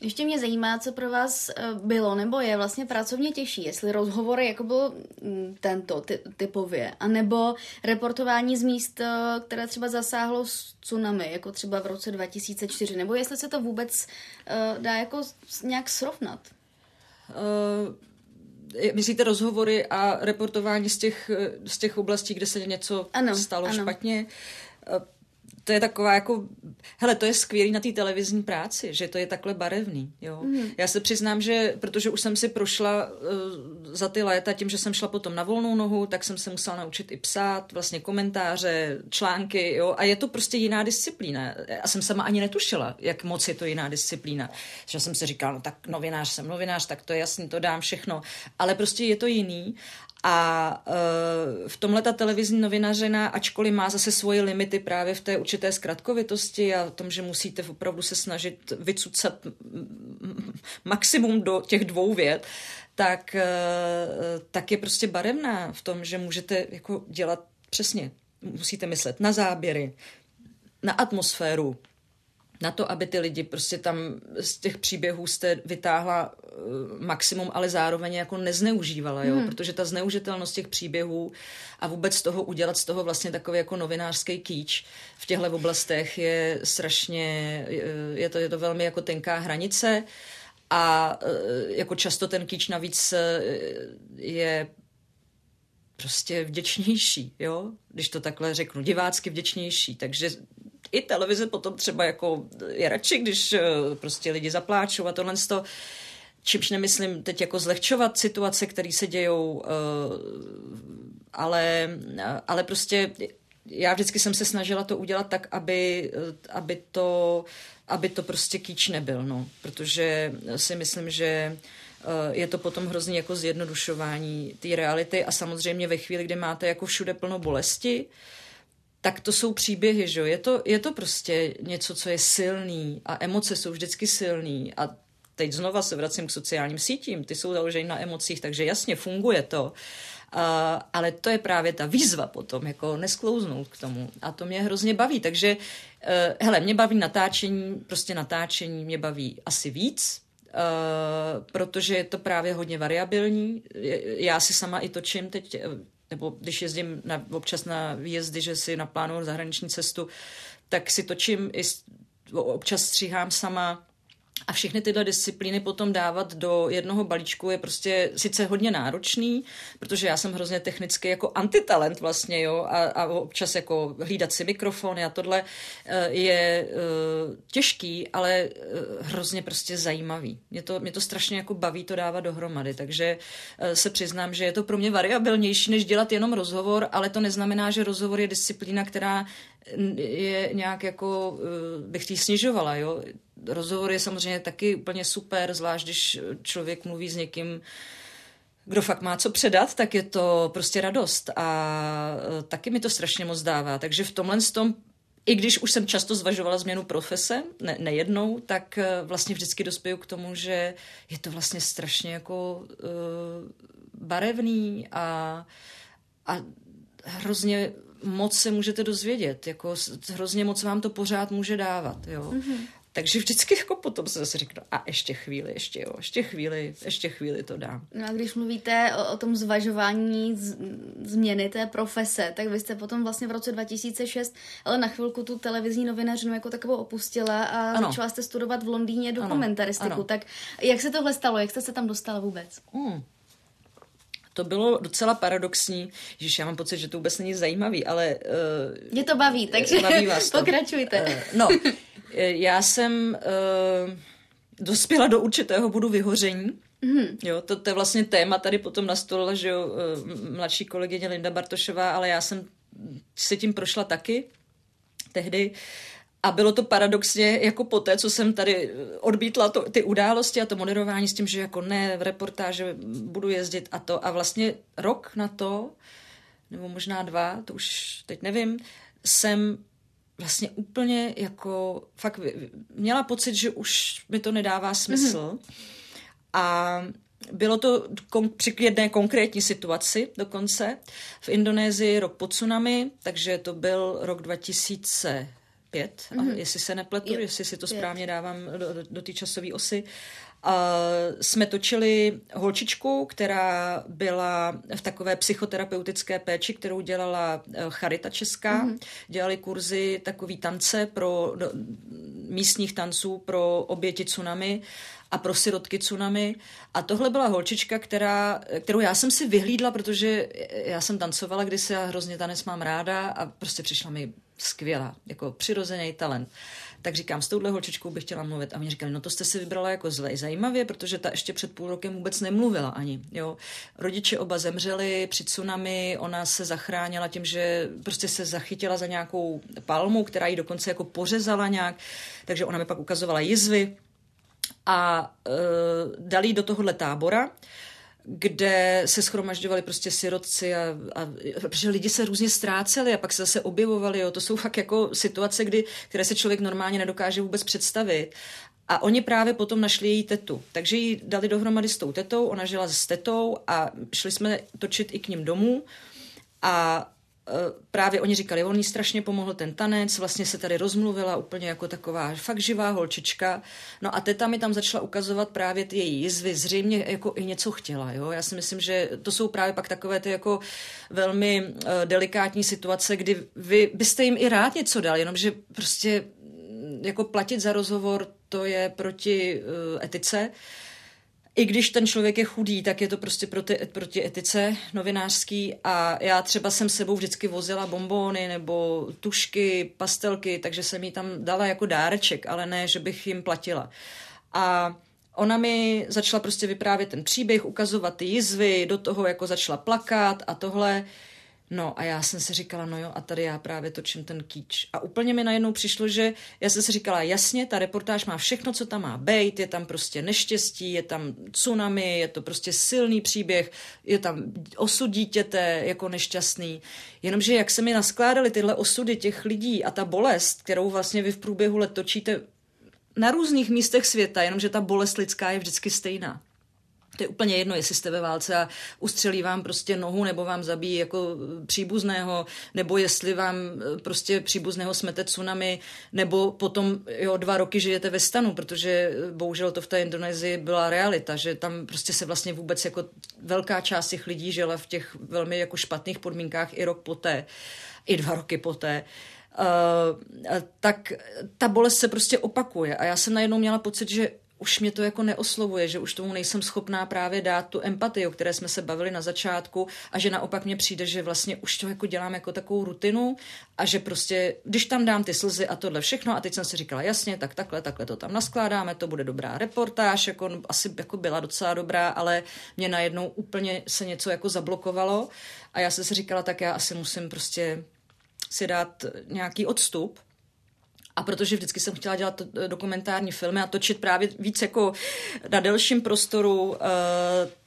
[SPEAKER 1] Ještě mě zajímá, co pro vás eh, bylo nebo je vlastně pracovně těžší, jestli rozhovory jako byl mm, tento ty, typově, anebo reportování z míst, eh, které třeba zasáhlo s tsunami, jako třeba v roce 2004, nebo jestli se to vůbec uh, dá jako nějak srovnat?
[SPEAKER 2] Uh, myslíte rozhovory a reportování z těch, z těch oblastí, kde se něco ano, stalo ano. špatně? To je taková jako, hele, to je skvělý na té televizní práci, že to je takhle barevný, jo. Mm. Já se přiznám, že protože už jsem si prošla uh, za ty léta tím, že jsem šla potom na volnou nohu, tak jsem se musela naučit i psát, vlastně komentáře, články, jo, a je to prostě jiná disciplína. A jsem sama ani netušila, jak moc je to jiná disciplína. Že jsem si říkala, no tak novinář jsem novinář, tak to je jasný, to dám všechno. Ale prostě je to jiný a uh, v tomhle ta televizní novinařina, ačkoliv má zase svoje limity právě v té určité zkratkovitosti a v tom, že musíte opravdu se snažit vycucat maximum do těch dvou vět, tak, eh, tak je prostě barevná v tom, že můžete jako dělat přesně. Musíte myslet na záběry, na atmosféru, na to, aby ty lidi prostě tam z těch příběhů jste vytáhla uh, maximum, ale zároveň jako nezneužívala, jo? Hmm. protože ta zneužitelnost těch příběhů a vůbec toho udělat z toho vlastně takový jako novinářský kýč v těchto oblastech je strašně, je to, je to velmi jako tenká hranice a uh, jako často ten kýč navíc je prostě vděčnější, jo? když to takhle řeknu, divácky vděčnější, takže i televize potom třeba jako je radši, když eh, prostě lidi zapláčou a tohle to, čímž nemyslím teď jako zlehčovat situace, které se dějou, eh, ale, ale prostě já vždycky jsem se snažila to udělat tak, aby, eh, aby to aby to prostě kýč nebyl, no. Protože si myslím, že je to potom hrozně jako zjednodušování té reality a samozřejmě ve chvíli, kdy máte jako všude plno bolesti, tak to jsou příběhy, že je to, je to prostě něco, co je silný a emoce jsou vždycky silný. A teď znova se vracím k sociálním sítím, ty jsou založeny na emocích, takže jasně funguje to, uh, ale to je právě ta výzva potom, jako nesklouznout k tomu. A to mě hrozně baví, takže uh, hele, mě baví natáčení, prostě natáčení mě baví asi víc, Uh, protože je to právě hodně variabilní. Já si sama i točím teď nebo když jezdím na, občas na výjezdy, že si naplánuju zahraniční cestu, tak si točím i občas stříhám sama a všechny tyhle disciplíny potom dávat do jednoho balíčku je prostě sice hodně náročný, protože já jsem hrozně technicky jako antitalent vlastně, jo, a, a občas jako hlídat si mikrofony a tohle eh, je uh, těžký, ale uh, hrozně prostě zajímavý. Mě to, mě to strašně jako baví to dávat dohromady, takže se přiznám, že je to pro mě variabilnější, než dělat jenom rozhovor, ale to neznamená, že rozhovor je disciplína, která je nějak jako, bych tý snižovala, jo rozhovor je samozřejmě taky úplně super, zvlášť když člověk mluví s někým, kdo fakt má co předat, tak je to prostě radost a e, taky mi to strašně moc dává. Takže v tomhle tom, i když už jsem často zvažovala změnu profese, ne, nejednou, tak e, vlastně vždycky dospěju k tomu, že je to vlastně strašně jako uh, barevný a, a hrozně moc se můžete dozvědět, jako hrozně moc vám to pořád může dávat, jo. Mm-hmm. Takže vždycky jako potom se zase řeknu, a ještě chvíli, ještě jo, ještě chvíli, ještě chvíli to dám.
[SPEAKER 1] No a když mluvíte o, o tom zvažování z, změny té profese, tak vy jste potom vlastně v roce 2006, ale na chvilku tu televizní novinařinu jako takovou opustila a ano. začala jste studovat v Londýně dokumentaristiku. Ano. Ano. Tak jak se tohle stalo? Jak jste se tam dostala vůbec? Hmm.
[SPEAKER 2] To bylo docela paradoxní, že já mám pocit, že to vůbec není zajímavý, ale...
[SPEAKER 1] Uh, Mě to baví, takže baví vás to. pokračujte. Uh,
[SPEAKER 2] no, já jsem uh, dospěla do určitého bodu vyhoření. Mm. Jo, to, to je vlastně téma tady potom nastolila, že jo, mladší kolegyně Linda Bartošová, ale já jsem se tím prošla taky tehdy. A bylo to paradoxně jako po té, co jsem tady odbítla to, ty události a to moderování s tím, že jako ne, v reportáže budu jezdit a to. A vlastně rok na to, nebo možná dva, to už teď nevím, jsem vlastně úplně jako fakt měla pocit, že už mi to nedává smysl. Mm-hmm. A bylo to kon- při jedné konkrétní situaci dokonce v Indonésii rok po tsunami, takže to byl rok 2005, mm-hmm. jestli se nepletu, je, jestli si to správně dávám do, do, do té časové osy. Uh, jsme točili holčičku, která byla v takové psychoterapeutické péči, kterou dělala eh, Charita Česká. Mm-hmm. Dělali kurzy takový tance pro do, místních tanců pro oběti tsunami a pro sirotky tsunami. A tohle byla holčička, která, kterou já jsem si vyhlídla, protože já jsem tancovala kdysi a hrozně tanec mám ráda a prostě přišla mi skvělá, jako přirozený talent tak říkám, s touhle holčičkou bych chtěla mluvit. A mě říkali, no to jste si vybrala jako zle, zajímavě, protože ta ještě před půl rokem vůbec nemluvila ani. Jo. Rodiče oba zemřeli při tsunami, ona se zachránila tím, že prostě se zachytila za nějakou palmu, která ji dokonce jako pořezala nějak, takže ona mi pak ukazovala jizvy a e, dali do tohohle tábora kde se schromažďovali prostě sirotci a, a protože lidi se různě ztráceli a pak se zase objevovali. Jo. To jsou fakt jako situace, kdy, které se člověk normálně nedokáže vůbec představit. A oni právě potom našli její tetu. Takže ji dali dohromady s tou tetou, ona žila s tetou a šli jsme točit i k ním domů. A právě oni říkali, on jí strašně pomohl ten tanec, vlastně se tady rozmluvila úplně jako taková fakt živá holčička. No a teta mi tam začala ukazovat právě ty její jizvy, zřejmě jako i něco chtěla, jo. Já si myslím, že to jsou právě pak takové ty jako velmi uh, delikátní situace, kdy vy byste jim i rád něco dal, jenomže prostě jako platit za rozhovor, to je proti uh, etice. I když ten člověk je chudý, tak je to prostě proti, proti etice novinářský a já třeba jsem sebou vždycky vozila bombóny nebo tušky, pastelky, takže jsem jí tam dala jako dáreček, ale ne, že bych jim platila. A ona mi začala prostě vyprávět ten příběh, ukazovat ty jizvy, do toho jako začala plakat a tohle. No a já jsem si říkala, no jo, a tady já právě točím ten kýč. A úplně mi najednou přišlo, že já jsem si říkala, jasně, ta reportáž má všechno, co tam má být, je tam prostě neštěstí, je tam tsunami, je to prostě silný příběh, je tam osud dítěte jako nešťastný. Jenomže jak se mi naskládaly tyhle osudy těch lidí a ta bolest, kterou vlastně vy v průběhu let točíte na různých místech světa, jenomže ta bolest lidská je vždycky stejná. To je úplně jedno, jestli jste ve válce a ustřelí vám prostě nohu nebo vám zabíjí jako příbuzného, nebo jestli vám eh, prostě příbuzného smete tsunami, nebo potom jo, dva roky žijete ve stanu, protože eh, bohužel to v té Indonésii byla realita, že tam prostě se vlastně vůbec jako velká část těch lidí žila v těch velmi jako špatných podmínkách i rok poté, i dva roky poté. Uh, tak ta bolest se prostě opakuje a já jsem najednou měla pocit, že už mě to jako neoslovuje, že už tomu nejsem schopná právě dát tu empatii, o které jsme se bavili na začátku a že naopak mně přijde, že vlastně už to jako dělám jako takovou rutinu a že prostě, když tam dám ty slzy a tohle všechno a teď jsem si říkala, jasně, tak takhle, takhle to tam naskládáme, to bude dobrá reportáž, jako asi jako byla docela dobrá, ale mě najednou úplně se něco jako zablokovalo a já jsem si říkala, tak já asi musím prostě si dát nějaký odstup a protože vždycky jsem chtěla dělat eh, dokumentární filmy a točit právě víc jako na delším prostoru, eh,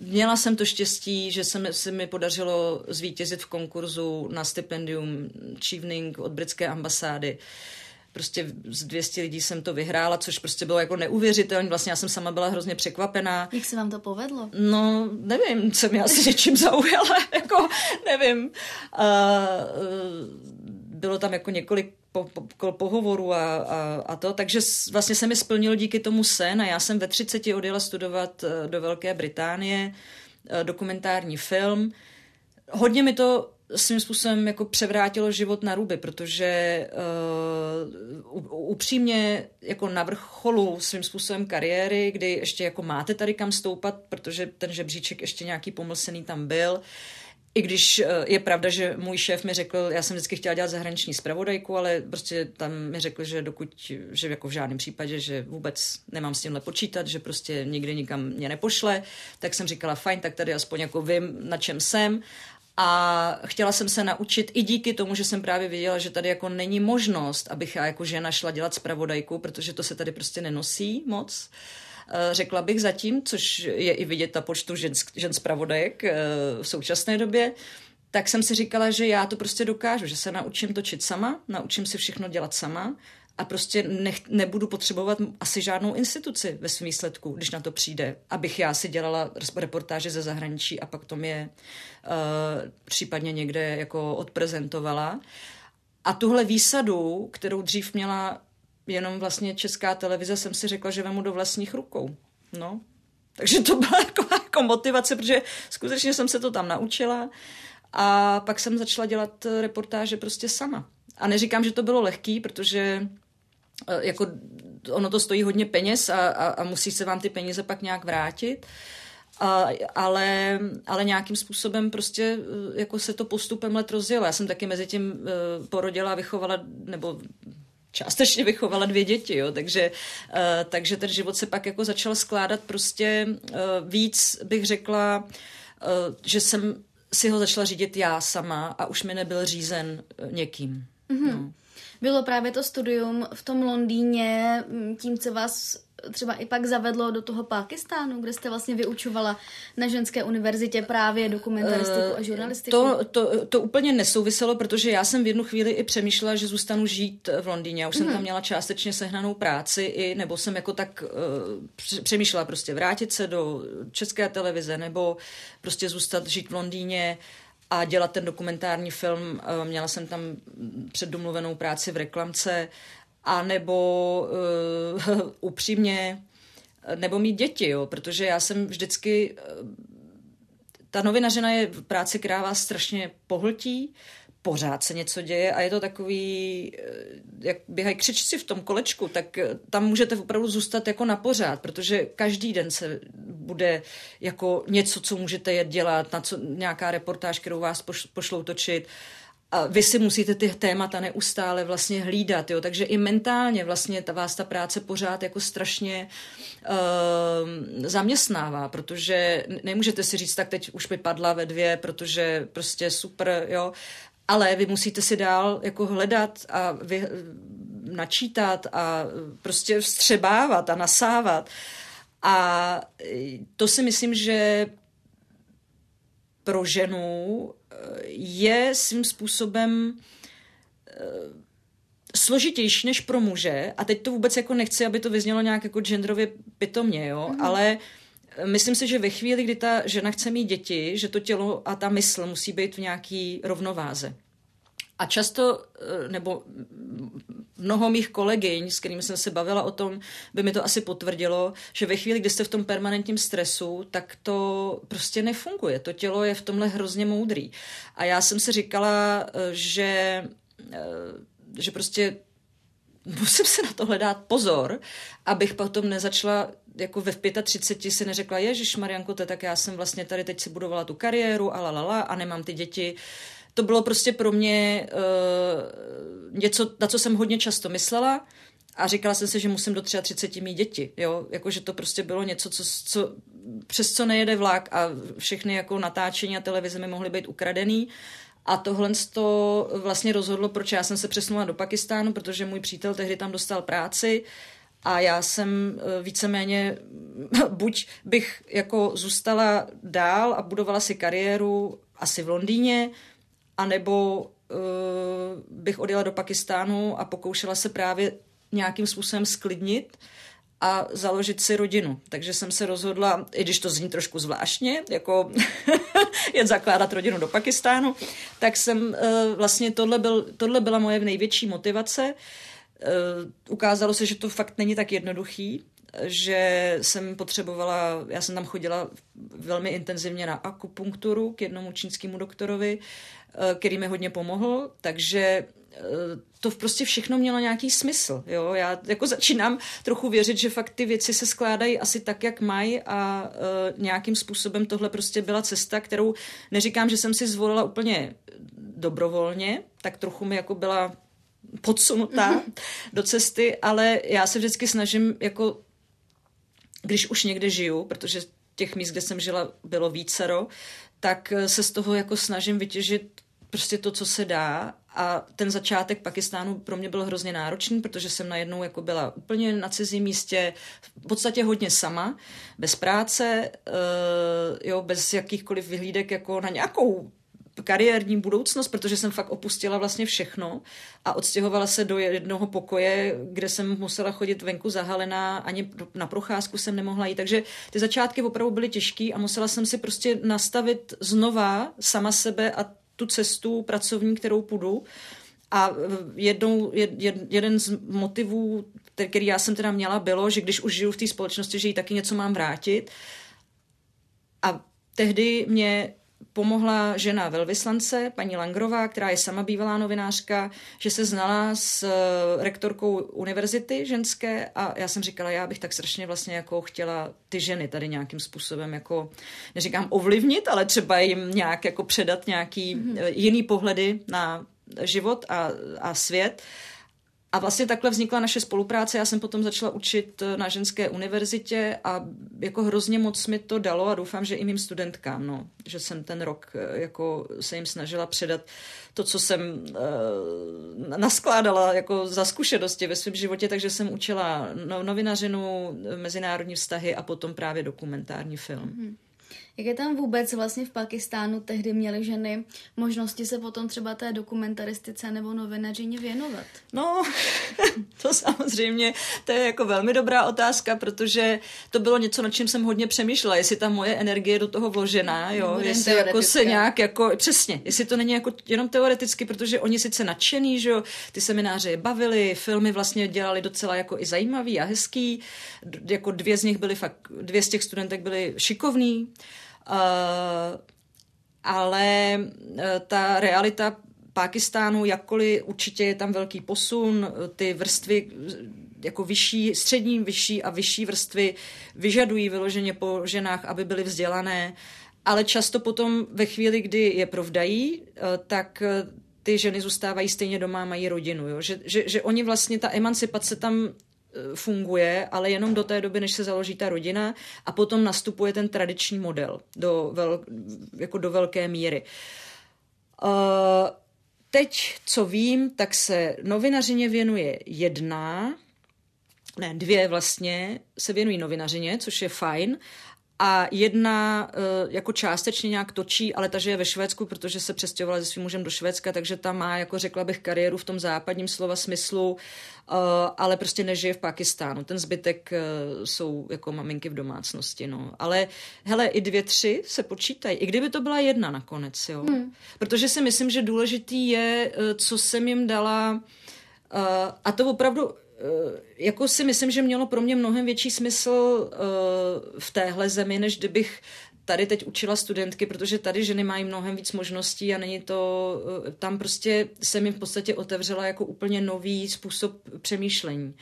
[SPEAKER 2] Měla jsem to štěstí, že se mi, se mi podařilo zvítězit v konkurzu na stipendium Chevening od britské ambasády. Prostě z 200 lidí jsem to vyhrála, což prostě bylo jako neuvěřitelné. Vlastně já jsem sama byla hrozně překvapená.
[SPEAKER 1] Jak se vám to povedlo?
[SPEAKER 2] No, nevím, co mě asi něčím zaujala, jako nevím. Uh, bylo tam jako několik po, po, pohovoru a, a, a to, takže vlastně se mi splnil díky tomu sen a já jsem ve 30 odjela studovat eh, do Velké Británie eh, dokumentární film. Hodně mi to svým způsobem jako převrátilo život na ruby, protože uh, upřímně jako na vrcholu svým způsobem kariéry, kdy ještě jako máte tady kam stoupat, protože ten žebříček ještě nějaký pomlsený tam byl, uh, i když eh, je pravda, že můj šéf mi řekl, já jsem vždycky chtěla dělat zahraniční zpravodajku, ale prostě tam mi řekl, že dokud, že jako v žádném případě, že vůbec nemám s tímhle počítat, že prostě nikdy nikam mě nepošle, tak jsem říkala, fajn, tak tady aspoň jako vím, na čem jsem. A chtěla jsem se naučit i díky tomu, že jsem právě viděla, že tady jako není možnost, abych já jako žena šla dělat zpravodajku, protože to se tady prostě nenosí moc. Uh, řekla bych zatím, což je i vidět na počtu žen, žen zpravodajek eh, v současné době, tak jsem si říkala, že já to prostě dokážu, že se naučím točit sama, naučím si všechno dělat sama a prostě nech, nebudu potřebovat asi žádnou instituci ve svém výsledku, když na to přijde, abych já si dělala reportáže ze zahraničí a pak to mě uh, případně někde jako odprezentovala. A tuhle výsadu, kterou dřív měla jenom vlastně česká televize jsem si řekla, že vemu do vlastních rukou. No, takže to byla jako, jako motivace, protože skutečně jsem se to tam naučila a pak jsem začala dělat reportáže prostě sama. A neříkám, že to bylo lehký, protože eh, jako ono to stojí hodně peněz a, a, a musí se vám ty peníze pak nějak vrátit. A, ale, ale nějakým způsobem prostě eh, jako se to postupem let rozjelo. Já jsem taky mezi tím uh, porodila a vychovala, nebo částečně vychovala dvě děti, jo, takže, uh, takže ten život se pak jako začal skládat prostě uh, víc, bych řekla, uh, že jsem si ho začala řídit já sama a už mi nebyl řízen někým. Mm-hmm. No.
[SPEAKER 1] Bylo právě to studium v tom Londýně tím, co vás třeba i pak zavedlo do toho Pákistánu, kde jste vlastně vyučovala na ženské univerzitě právě dokumentaristiku a eh, žurnalistiku?
[SPEAKER 2] To, to, to úplně nesouviselo, protože já jsem v jednu chvíli i přemýšlela, že zůstanu žít v Londýně. Já už mm. jsem tam mhm. měla částečně sehnanou práci, i, nebo jsem jako tak uh, přemýšlela prostě vrátit se do české televize, nebo prostě zůstat žít v Londýně a dělat ten dokumentární film. Uh, měla jsem tam předdomluvenou práci v reklamce a nebo uh, upřímně, nebo mít děti, jo, protože já jsem vždycky, uh, ta novinařina je práce, která vás strašně pohltí, pořád se něco děje a je to takový, eh, jak běhají křičci v tom kolečku, tak tam můžete opravdu zůstat jako na pořád, protože každý den se bude jako něco, co můžete dělat, na co, nějaká reportáž, kterou vás pošlou točit. A vy si musíte ty témata neustále vlastně hlídat, jo? takže i mentálně vlastně ta, vás ta práce pořád jako strašně uh, zaměstnává, protože nemůžete si říct, tak teď už mi padla ve dvě, protože prostě super, jo, ale vy musíte si dál jako hledat a vy, načítat a prostě vstřebávat a nasávat. A to si myslím, že pro ženu je svým způsobem eh, složitější než pro muže a teď to vůbec jako nechci, aby to vyznělo nějak jako genderově pitomně, jo, mm. ale eh, myslím si, že ve chvíli, kdy ta žena chce mít děti, že to tělo a ta mysl musí být v nějaký rovnováze. A často, eh, nebo mnoho mých kolegyň, s kterými jsem se bavila o tom, by mi to asi potvrdilo, že ve chvíli, kdy jste v tom permanentním stresu, tak to prostě nefunguje. To tělo je v tomhle hrozně moudrý. A já jsem si říkala, eh, že, eh, že prostě musím se na to hledat pozor, abych potom nezačala jako ve 35 si neřekla, Ježíš Marianko, tak já jsem vlastně tady teď si budovala tu kariéru a lalala a nemám ty děti. To bylo prostě pro mě uh, něco, na co jsem hodně často myslela a říkala jsem si, že musím do 33 mít děti, jo, jakože to prostě bylo něco, co, co, přes co nejede vlak a všechny jako natáčení a televize mi mohly být ukradený. A tohle to vlastně rozhodlo, proč já jsem se přesunula do Pakistánu, protože můj přítel tehdy tam dostal práci a já jsem eh, víceméně, buď bych jako zůstala dál a budovala si kariéru asi v Londýně, anebo uh, bych odjela do Pakistánu a pokoušela se právě nějakým způsobem sklidnit a založit si rodinu. Takže jsem se rozhodla, i když to zní trošku zvláštně, jako jen zakládat rodinu do Pakistánu, tak jsem uh, vlastně tohle, byl, tohle byla moje největší motivace. Uh, ukázalo se, že to fakt není tak jednoduchý, že jsem potřebovala, já jsem tam chodila velmi intenzivně na akupunkturu k jednomu čínskému doktorovi, eh, který mi hodně pomohl, takže eh, to prostě všechno mělo nějaký smysl. Jo? Já jako začínám trochu věřit, že fakt ty věci se skládají asi tak, jak mají a uh, nějakým způsobem tohle prostě byla cesta, kterou neříkám, že jsem si zvolila úplně dobrovolně, tak trochu mi jako byla podsunutá do cesty, ale já se vždycky snažím jako když už někde žiju, protože těch míst, kde jsem žila, bylo vícero, tak se z toho jako snažím vytěžit prostě to, co se dá. A ten začátek Pakistánu pro mě byl hrozně náročný, protože jsem najednou jako byla úplně na cizím místě, v podstatě hodně sama, bez práce, uh, jo, bez jakýchkoliv vyhlídek jako na nějakou kariérní budoucnost, protože jsem fakt opustila vlastně všechno a odstěhovala se do jednoho pokoje, kde jsem musela chodit venku zahalená, ani na procházku jsem nemohla jít. Takže ty začátky opravdu byly těžké a musela jsem si prostě nastavit znova sama sebe a tu cestu pracovní, kterou půjdu. A jednou, jed, jeden z motivů, který já jsem teda měla, bylo, že když už žiju v té společnosti, že jí taky něco mám vrátit. A tehdy mě pomohla žena velvyslance, paní Langrová, která je sama bývalá novinářka, že se znala s eh, rektorkou univerzity ženské a já jsem říkala, já bych tak strašně vlastně jako chtěla ty ženy tady nějakým způsobem jako, neříkám ovlivnit, ale třeba jim nějak jako předat nějaký mm-hmm. jiný pohledy na život a, a svět. A vlastně takhle vznikla naše spolupráce. Já jsem potom začala učit na ženské univerzitě a jako hrozně moc mi to dalo a doufám, že i mým studentkám, no, že jsem ten rok eh, jako se jim snažila předat to, co jsem uh, naskládala jako za zkušenosti ve svém životě, takže jsem učila no, novinařinu, mezinárodní vztahy a potom právě dokumentární film. Mm-hmm.
[SPEAKER 1] Jak je tam vůbec vlastně v Pakistánu tehdy měly ženy možnosti se potom třeba té dokumentaristice nebo novinařině věnovat?
[SPEAKER 2] No, to samozřejmě, to je jako velmi dobrá otázka, protože to bylo něco, nad čím jsem hodně přemýšlela, jestli ta moje energie do toho vložená, jo, jestli jako se nějak jako, přesně, jestli to není jako jenom teoreticky, protože oni sice nadšený, že jo, ty semináře je bavili, filmy vlastně dělali docela jako i zajímavý a hezký, jako dvě z nich byly fakt, dvě z těch studentek byly šikovný, ale uh, ta realita Pákistánu, jakkoliv určitě je tam velký posun, ty vrstvy jako vyšší, střední, vyšší a vyšší vrstvy vyžadují vyloženě po ženách, aby byly vzdělané, ale často potom ve chvíli, kdy je provdají, tak ty ženy zůstávají stejně doma, mají rodinu. Jo? Že, že, že oni vlastně, ta emancipace tam Eh, funguje, ale jenom do té doby, než se založí ta rodina a potom nastupuje ten tradiční model do, vel, jako do velké míry. Uh, teď, co vím, tak se novinařině věnuje jedna, ne, dvě vlastně se věnují novinařině, což je fajn, a jedna uh, jako částečně nějak točí, ale ta žije ve Švédsku, protože se přestěhovala se svým mužem do Švédska, takže tam má, jako řekla bych, kariéru v tom západním slova smyslu, uh, ale prostě nežije v Pakistánu. Ten zbytek uh, jsou jako maminky v domácnosti, no. Ale hele, i dvě, tři se počítají. I kdyby to byla jedna nakonec, jo. Hmm. Protože si myslím, že důležitý je, co jsem jim dala, a to opravdu Eh, jako si myslím, že mělo pro mě mnohem větší smysl uh, v téhle zemi, než kdybych tady teď učila studentky, protože tady ženy mají mnohem víc možností a není to, uh, tam prostě se mi v podstatě otevřela jako úplně nový způsob přemýšlení,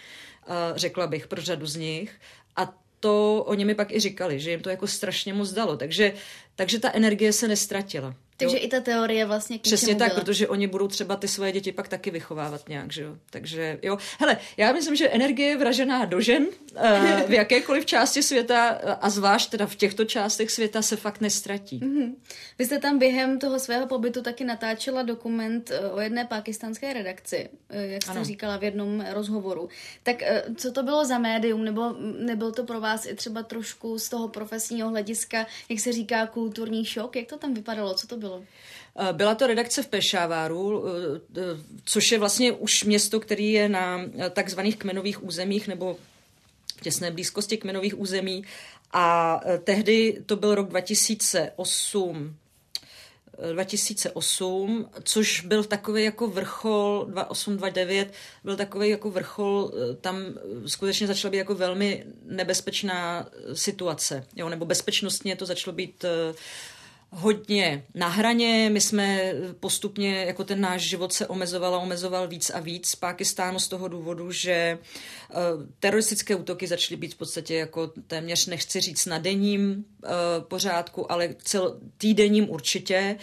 [SPEAKER 2] řekla bych, pro řadu z nich. A to oni mi pak i říkali, že jim to jako strašně moc dalo, takže, takže ta energie se nestratila.
[SPEAKER 1] Takže jo. i ta teorie vlastně
[SPEAKER 2] k Přesně tak, byla. protože oni budou třeba ty svoje děti pak taky vychovávat nějak, že jo. Takže jo. Hele, já myslím, že energie je vražená do žen uh, v jakékoliv části světa a zvlášť teda v těchto částech světa se fakt nestratí. Mm-hmm.
[SPEAKER 1] Vy jste tam během toho svého pobytu taky natáčela dokument eh, o jedné pakistánské redakci, eh, jak jste ano. říkala v jednom rozhovoru. Tak co to bylo za médium, nebo nebyl to pro vás i třeba trošku z toho profesního hlediska, jak se říká, kulturní šok? Jak to tam vypadalo? Co to bylo?
[SPEAKER 2] Eh, byla to redakce v Pešáváru, eh, eh, což je vlastně už město, který je na takzvaných kmenových územích nebo v těsné blízkosti kmenových území. A tehdy to byl rok 2008, 2008, což byl takový jako vrchol, 2008-2009, byl takový jako vrchol, tam skutečně začala být jako velmi nebezpečná situace, jo, nebo bezpečnostně to začalo být hodně na hraně. My jsme postupně, jako ten náš život se omezoval a omezoval víc a víc z Pákistánu z toho důvodu, že uh, teroristické útoky začaly být v podstatě jako téměř, nechci říct na denním uh, pořádku, ale cel, týdenním určitě.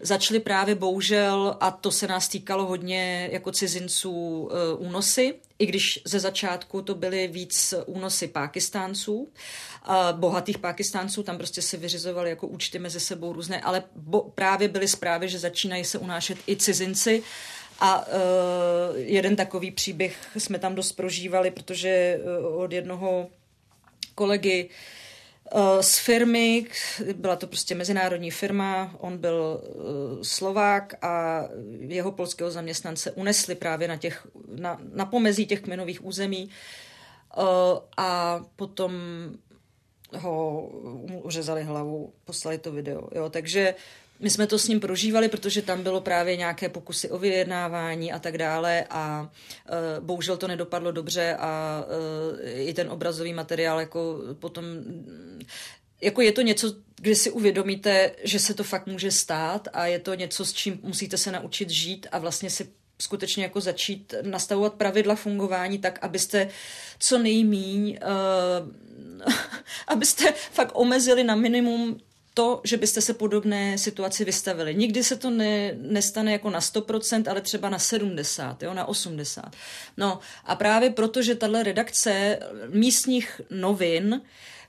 [SPEAKER 2] Začaly právě bohužel, a to se nás týkalo hodně jako cizinců, uh, únosy, i když ze začátku to byly víc únosy Pákistánců bohatých Pákistánců, tam prostě si vyřizovali jako účty mezi sebou různé, ale bo, právě byly zprávy, že začínají se unášet i cizinci. A uh, jeden takový příběh jsme tam dost prožívali, protože uh, od jednoho kolegy uh, z firmy, byla to prostě mezinárodní firma, on byl uh, Slovák a jeho polského zaměstnance unesli právě na, těch, na, na pomezí těch kmenových území uh, a potom ho uřezali hlavu, poslali to video. Jo, takže my jsme to s ním prožívali, protože tam bylo právě nějaké pokusy o vyjednávání a tak dále a uh, bohužel to nedopadlo dobře a uh, i ten obrazový materiál jako potom jako je to něco, kde si uvědomíte, že se to fakt může stát a je to něco, s čím musíte se naučit žít a vlastně si skutečně jako začít nastavovat pravidla fungování tak, abyste co nejmíň uh, abyste fakt omezili na minimum to, že byste se podobné situaci vystavili. Nikdy se to ne, nestane jako na 100%, ale třeba na 70, jo, na 80. No a právě proto, že tahle redakce místních novin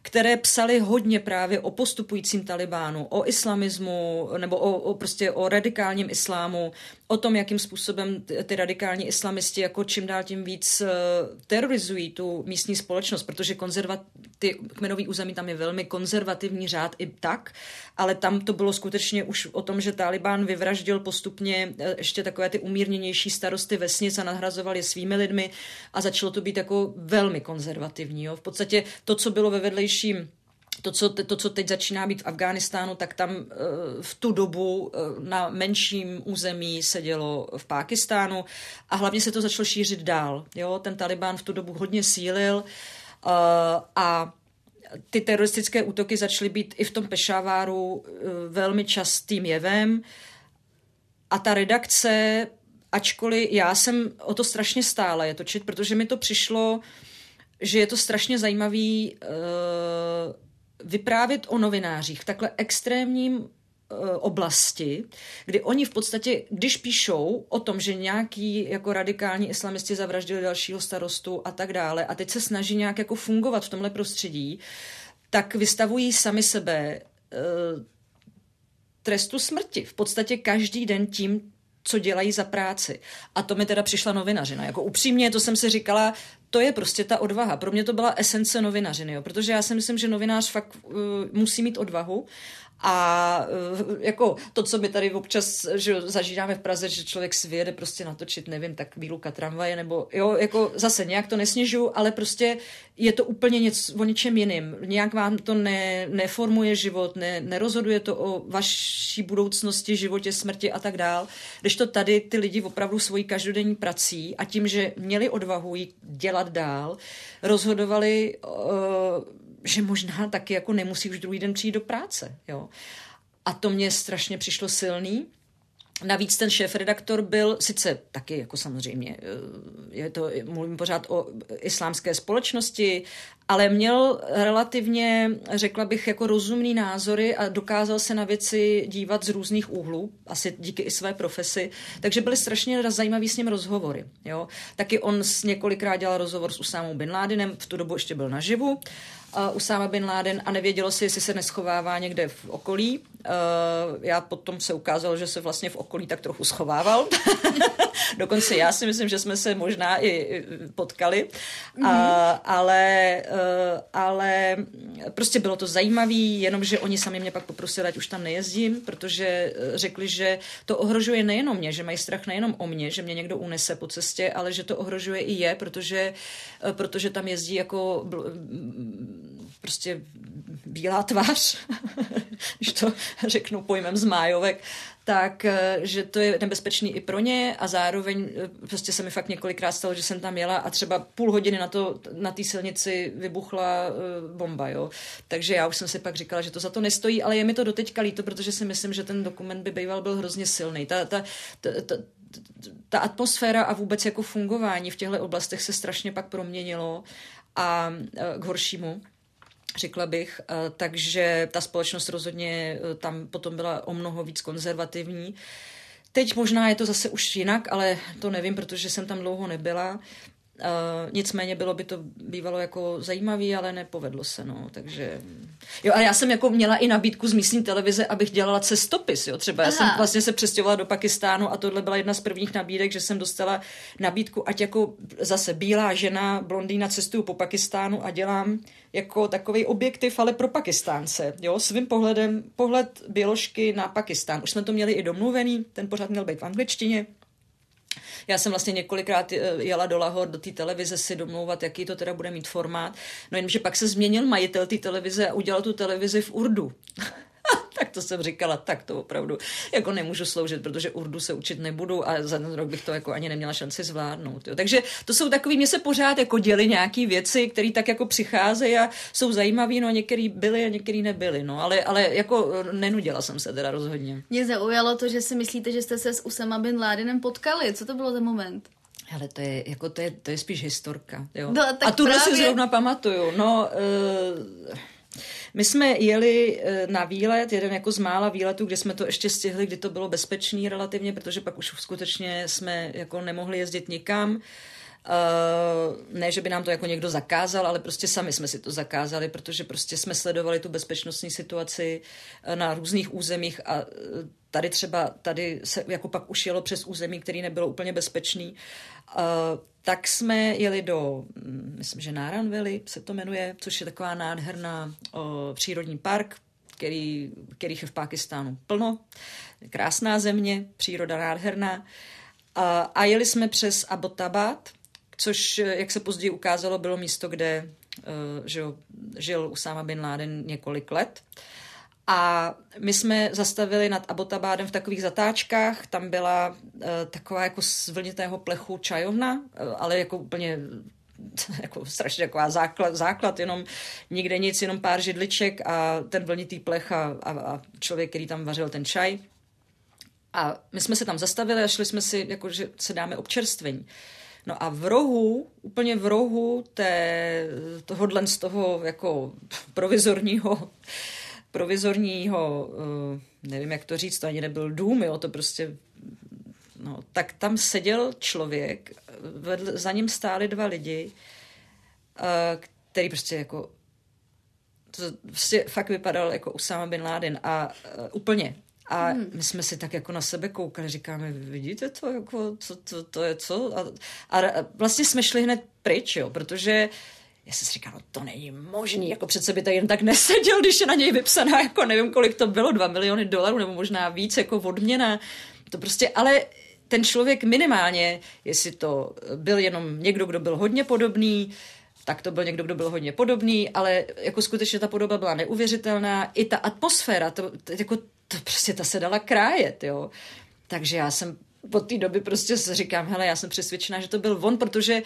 [SPEAKER 2] které psali hodně právě o postupujícím Talibánu, o islamismu nebo o, o prostě o radikálním islámu, o tom, jakým způsobem ty, radikální islamisti jako čím dál tím víc uh, terorizují tu místní společnost, protože konzervat, ty kmenový území tam je velmi konzervativní řád i tak, ale tam to bylo skutečně už o tom, že Taliban vyvraždil postupně uh, ještě takové ty umírněnější starosty vesnic a nahrazoval je svými lidmi a začalo to být jako velmi konzervativní. Jo. V podstatě to, co bylo ve vedlejším to co, to, co teď začíná být v Afghánistánu, tak tam eh, v tu dobu eh, na menším území se dělo v Pákistánu a hlavně se to začalo šířit dál. Jo? Ten Taliban v tu dobu hodně sílil eh, a ty teroristické útoky začaly být i v tom Pešáváru velmi častým jevem a ta redakce, ačkoliv já jsem o to strašně stála je točit, protože mi to přišlo, že je to strašně zajímavý vyprávět o novinářích v takhle extrémním eh, oblasti, kdy oni v podstatě, když píšou o tom, že nějaký jako radikální islamisti zavraždili dalšího starostu a tak dále a teď se snaží nějak jako fungovat v tomhle prostředí, tak vystavují sami sebe e, trestu smrti. V podstatě každý den tím, co dělají za práci. A to mi teda přišla novinařina. Jako upřímně, to jsem si říkala, to je prostě ta odvaha. Pro mě to byla esence novinařiny, jo? protože já si myslím, že novinář fakt uh, musí mít odvahu a uh, jako to, co my tady občas že zažíváme v Praze, že člověk si vyjede prostě natočit, nevím, tak výluka tramvaje, nebo jo, jako zase nějak to nesnižu, ale prostě je to úplně něco, o něčem jiným. Nějak vám to ne, neformuje život, ne, nerozhoduje to o vaší budoucnosti, životě, smrti a tak dál. Když to tady ty lidi opravdu svojí každodenní prací a tím, že měli odvahu jít dělat dál, rozhodovali uh, že možná taky jako nemusí už druhý den přijít do práce. Jo. A to mě strašně přišlo silný. Navíc ten šéf-redaktor byl sice taky, jako samozřejmě, eh, je to, mluvím pořád o islámské společnosti, ale měl relativně, řekla bych, jako rozumný názory a dokázal se na věci dívat z různých úhlů, asi díky i své profesi, takže byly strašně zajímavý s ním rozhovory. Jo. Taky on několikrát dělal rozhovor s Usámou Bin Ládinem, v tu dobu ještě byl naživu, uh, Usáma Bin Laden a nevědělo si, jestli se neschovává někde v okolí. Uh, já potom se ukázalo, že se vlastně v okolí tak trochu schovával. Dokonce já si myslím, že jsme se možná i potkali. Mm-hmm. Uh, ale, ale prostě bylo to zajímavé, jenomže oni sami mě pak poprosili, ať už tam nejezdím, protože řekli, že to ohrožuje nejenom mě, že mají strach nejenom o mě, že mě někdo unese po cestě, ale že to ohrožuje i je, protože, protože tam jezdí jako prostě bílá tvář, když to řeknu pojmem z májovek, tak eh, že to je nebezpečný i pro ně a zároveň eh, prostě se mi fakt několikrát stalo, že jsem tam jela a třeba půl hodiny na to na té silnici vybuchla uh, bomba, jo. Takže já už jsem si pak říkala, že to za to nestojí, ale je mi to doteďka líto, protože si myslím, že ten dokument by býval byl hrozně silný. Ta, ta, ta, ta, ta atmosféra a vůbec jako fungování v těchto oblastech se strašně pak proměnilo a k horšímu řekla bych. Takže ta společnost rozhodně e, tam potom byla o mnoho víc konzervativní. Teď možná je to zase už jinak, ale to nevím, protože jsem tam dlouho nebyla. Uh, nicméně bylo by to bývalo jako zajímavý, ale nepovedlo se, no, takže... Jo, a já jsem jako měla i nabídku z místní televize, abych dělala cestopis, jo, třeba Aha. já jsem vlastně se přestěhovala do Pakistánu a tohle byla jedna z prvních nabídek, že jsem dostala nabídku, ať jako zase bílá žena, blondýna cestuju po Pakistánu a dělám jako takový objektiv, ale pro Pakistánce, jo, svým pohledem, pohled běložky na Pakistán. Už jsme to měli i domluvený, ten pořád měl být v angličtině, já jsem vlastně několikrát eh, jela do Lahor do té televize si domlouvat, jaký to teda bude mít formát. No jenže pak se změnil majitel té televize a udělal tu televizi v Urdu. Tak to jsem říkala, tak to opravdu jako nemůžu sloužit, protože urdu se učit nebudu a za ten rok bych to jako ani neměla šanci zvládnout. Jo. Takže to jsou takový, mě se pořád jako děli nějaký věci, které tak jako přicházejí a jsou zajímavé, no a některý byly a některý nebyly, no ale, ale jako eh, nenudila jsem se teda rozhodně.
[SPEAKER 1] Mě zaujalo to, že si myslíte, že jste se s Usama Bin Ládinem potkali. Co to bylo za moment?
[SPEAKER 2] Ale to je, jako to je, to je spíš historka, jo. No, a tuhle právě... si zrovna pamatuju, no... Uh My jsme jeli eh, na výlet, jeden jako z mála výletů, kde jsme to ještě stihli, kdy to bylo bezpečný relativně, protože pak už skutečně jsme jako nemohli jezdit nikam. Uh, ne, že by nám to jako někdo zakázal, ale prostě sami jsme si to zakázali, protože prostě jsme sledovali tu bezpečnostní situaci na různých územích a tady třeba, tady se jako pak už jelo přes území, který nebylo úplně bezpečný. Uh, tak jsme jeli do, mm, myslím, že Náranvili se to jmenuje, což je taková nádherná o, přírodní park, který, kterých je v Pákistánu plno. Krásná země, příroda nádherná. A, a jeli jsme přes Abbottabad, což, jak se později ukázalo, bylo místo, kde uh, že žil Usama bin Laden několik let. Uh, a my jsme zastavili nad Abotabádem v takových zatáčkách, tam byla uh, taková jako z vlnitého plechu čajovna, uh, ale jako úplně jako strašně taková základ, základ, jenom nikde nic, jenom pár židliček a ten vlnitý plech a, a, a člověk, který tam vařil ten čaj. A my jsme se tam zastavili a šli jsme si, jako, že se dáme občerstvení. No a v rohu, úplně v rohu té, tohohle z toho jako provizorního provizorního, eh, nevím jak to říct, to ani nebyl dům, jo, to prostě, no, tak tam seděl člověk, vedle, za ním stáli dva lidi, eh, který prostě jako, to prostě fakt vypadal jako Usama bin Laden a uh, úplně. A hmm. my jsme si tak jako na sebe koukali, říkáme, vidíte to, jako, co, to, to je co? A, a vlastně jsme šli hned pryč, jo, protože uh, já jsem si říkala, no to není možný, jako přece by to jen tak neseděl, když je na něj vypsaná, jako nevím, kolik to bylo, dva miliony dolarů, nebo možná víc, jako odměna. To prostě, ale ten člověk minimálně, jestli to byl jenom někdo, kdo byl hodně podobný, tak to byl někdo, kdo byl hodně podobný, ale jako skutečně ta podoba byla neuvěřitelná. I ta atmosféra, to, to, jako, to prostě ta se dala krájet, jo. Takže já jsem po té doby prostě říkám, hele, já jsem přesvědčená, že to byl on, protože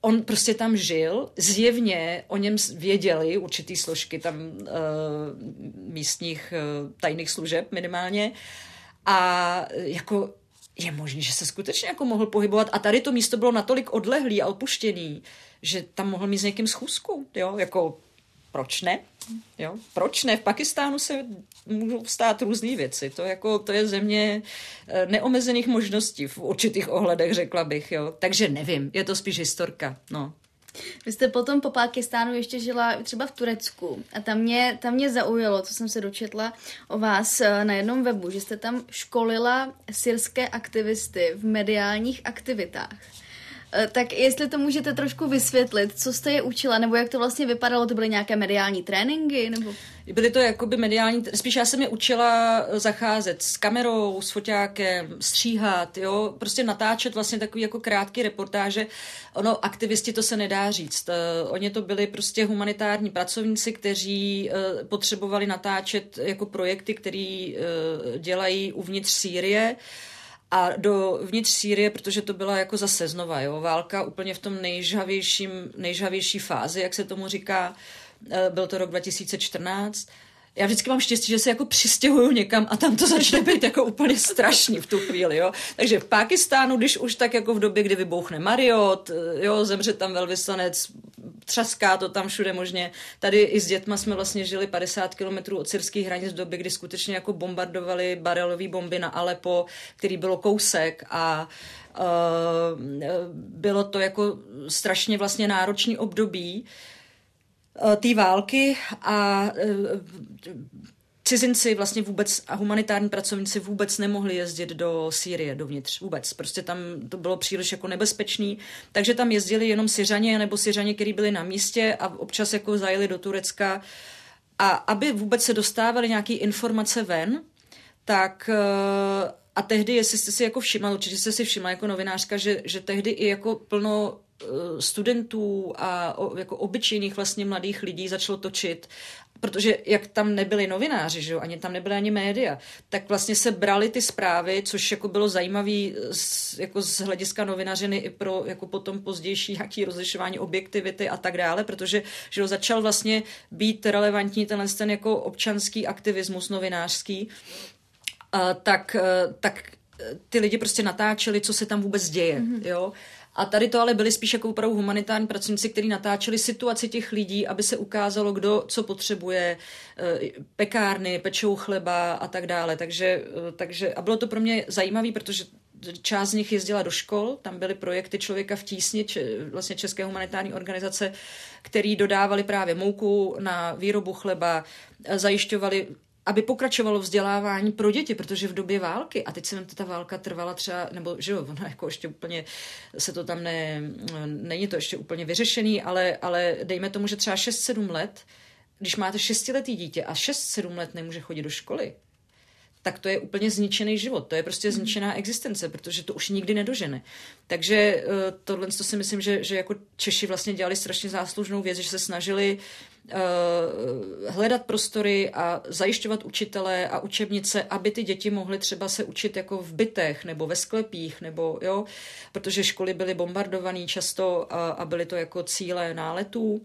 [SPEAKER 2] on prostě tam žil, zjevně o něm věděli určitý složky tam uh, místních uh, tajných služeb minimálně a jako je možné, že se skutečně jako mohl pohybovat a tady to místo bylo natolik odlehlý a opuštěný, že tam mohl mít s někým schůzku, jo, jako proč ne? Jo? Proč ne? V Pakistánu se můžou stát různé věci. To, jako, to je země eh, neomezených možností v určitých ohledech, řekla bych. Jo? Takže nevím, je to spíš historka. No.
[SPEAKER 1] Vy jste potom po Pakistánu ještě žila třeba v Turecku a tam mě, tam mě zaujalo, co jsem se dočetla o vás eh, na jednom webu, že jste tam školila syrské aktivisty v mediálních aktivitách. Eh, tak jestli to můžete trošku vysvětlit, co jste je učila, nebo jak to vlastně vypadalo, to byly nějaké mediální tréninky, nebo...
[SPEAKER 2] Byly to jakoby mediální, spíš já jsem je učila eh, zacházet s kamerou, s foťákem, stříhat, jo, prostě natáčet vlastně takový jako krátký reportáže. Ono, aktivisti to se nedá říct. Uh, oni to byli prostě humanitární pracovníci, kteří potřebovali natáčet jako projekty, které dělají uvnitř Sýrie, a do vnitř Sýrie, protože to byla jako zase znova, jo, válka úplně v tom nejžhavějším, nejžhavější fázi, jak se tomu říká, eh, byl to rok 2014, já vždycky mám štěstí, že se jako přistěhuju někam a tam to začne být jako úplně strašný v tu chvíli, jo. Takže v Pákistánu, když už tak jako v době, kdy vybouchne Mariot, eh, jo, zemře tam velvyslanec, třaská to tam všude možně. Tady i s dětma jsme vlastně žili 50 kilometrů od syrských hranic v době, kdy skutečně jako bombardovali barelové bomby na Alepo, který bylo kousek a uh, bylo to jako strašně vlastně náročný období. Eh, té války a eh, cizinci vlastně vůbec a humanitární pracovníci vůbec nemohli jezdit do Sýrie dovnitř vůbec. Prostě tam to bylo příliš jako nebezpečný, takže tam jezdili jenom Syřaně nebo Syřaně, kteří byli na místě a občas jako zajeli do Turecka a aby vůbec se dostávaly nějaké informace ven, tak eh, a tehdy, jestli jste si jako všimla, určitě jste si všimla jako novinářka, že, že tehdy i jako plno studentů a jako obyčejných vlastně mladých lidí začalo točit protože jak tam nebyli novináři, že jo, ani tam nebyly ani média, tak vlastně se brali ty zprávy, což jako bylo zajímavé z, jako z hlediska novinařiny i pro jako potom pozdější jaký rozlišování objektivity a tak dále, protože že jo, začal vlastně být relevantní tenhle ten jako občanský aktivismus novinářský, a tak, eh, tak ty lidi prostě natáčeli, co se tam vůbec děje, mm-hmm. jo. A tady to ale byly spíš jako opravdu humanitární pracovníci, kteří natáčeli situaci těch lidí, aby se ukázalo, kdo co potřebuje, eh, pekárny, pečou chleba a tak dále. Takže, eh, takže a bylo to pro mě zajímavé, protože část z nich jezdila do škol, tam byly projekty Člověka v tísni, če, vlastně České humanitární organizace, který dodávali právě mouku na výrobu chleba, zajišťovali aby pokračovalo vzdělávání pro děti, protože v době války, a teď se ta válka trvala třeba, nebo že jo, ono jako ještě úplně se to tam ne, není to ještě úplně vyřešený, ale, ale dejme tomu, že třeba 6-7 let, když máte šestiletý dítě a 6-7 let nemůže chodit do školy, tak to je úplně zničený život. To je prostě mhm. zničená existence, protože to už nikdy nedožene. Takže eh, tohle to si myslím, že, že jako Češi vlastně dělali strašně záslužnou věc, že se snažili uh, hledat prostory a zajišťovat učitele a učebnice, aby ty děti mohly třeba se učit jako v bytech nebo ve sklepích, nebo jo, protože školy byly bombardované často a, a byly to jako cíle náletů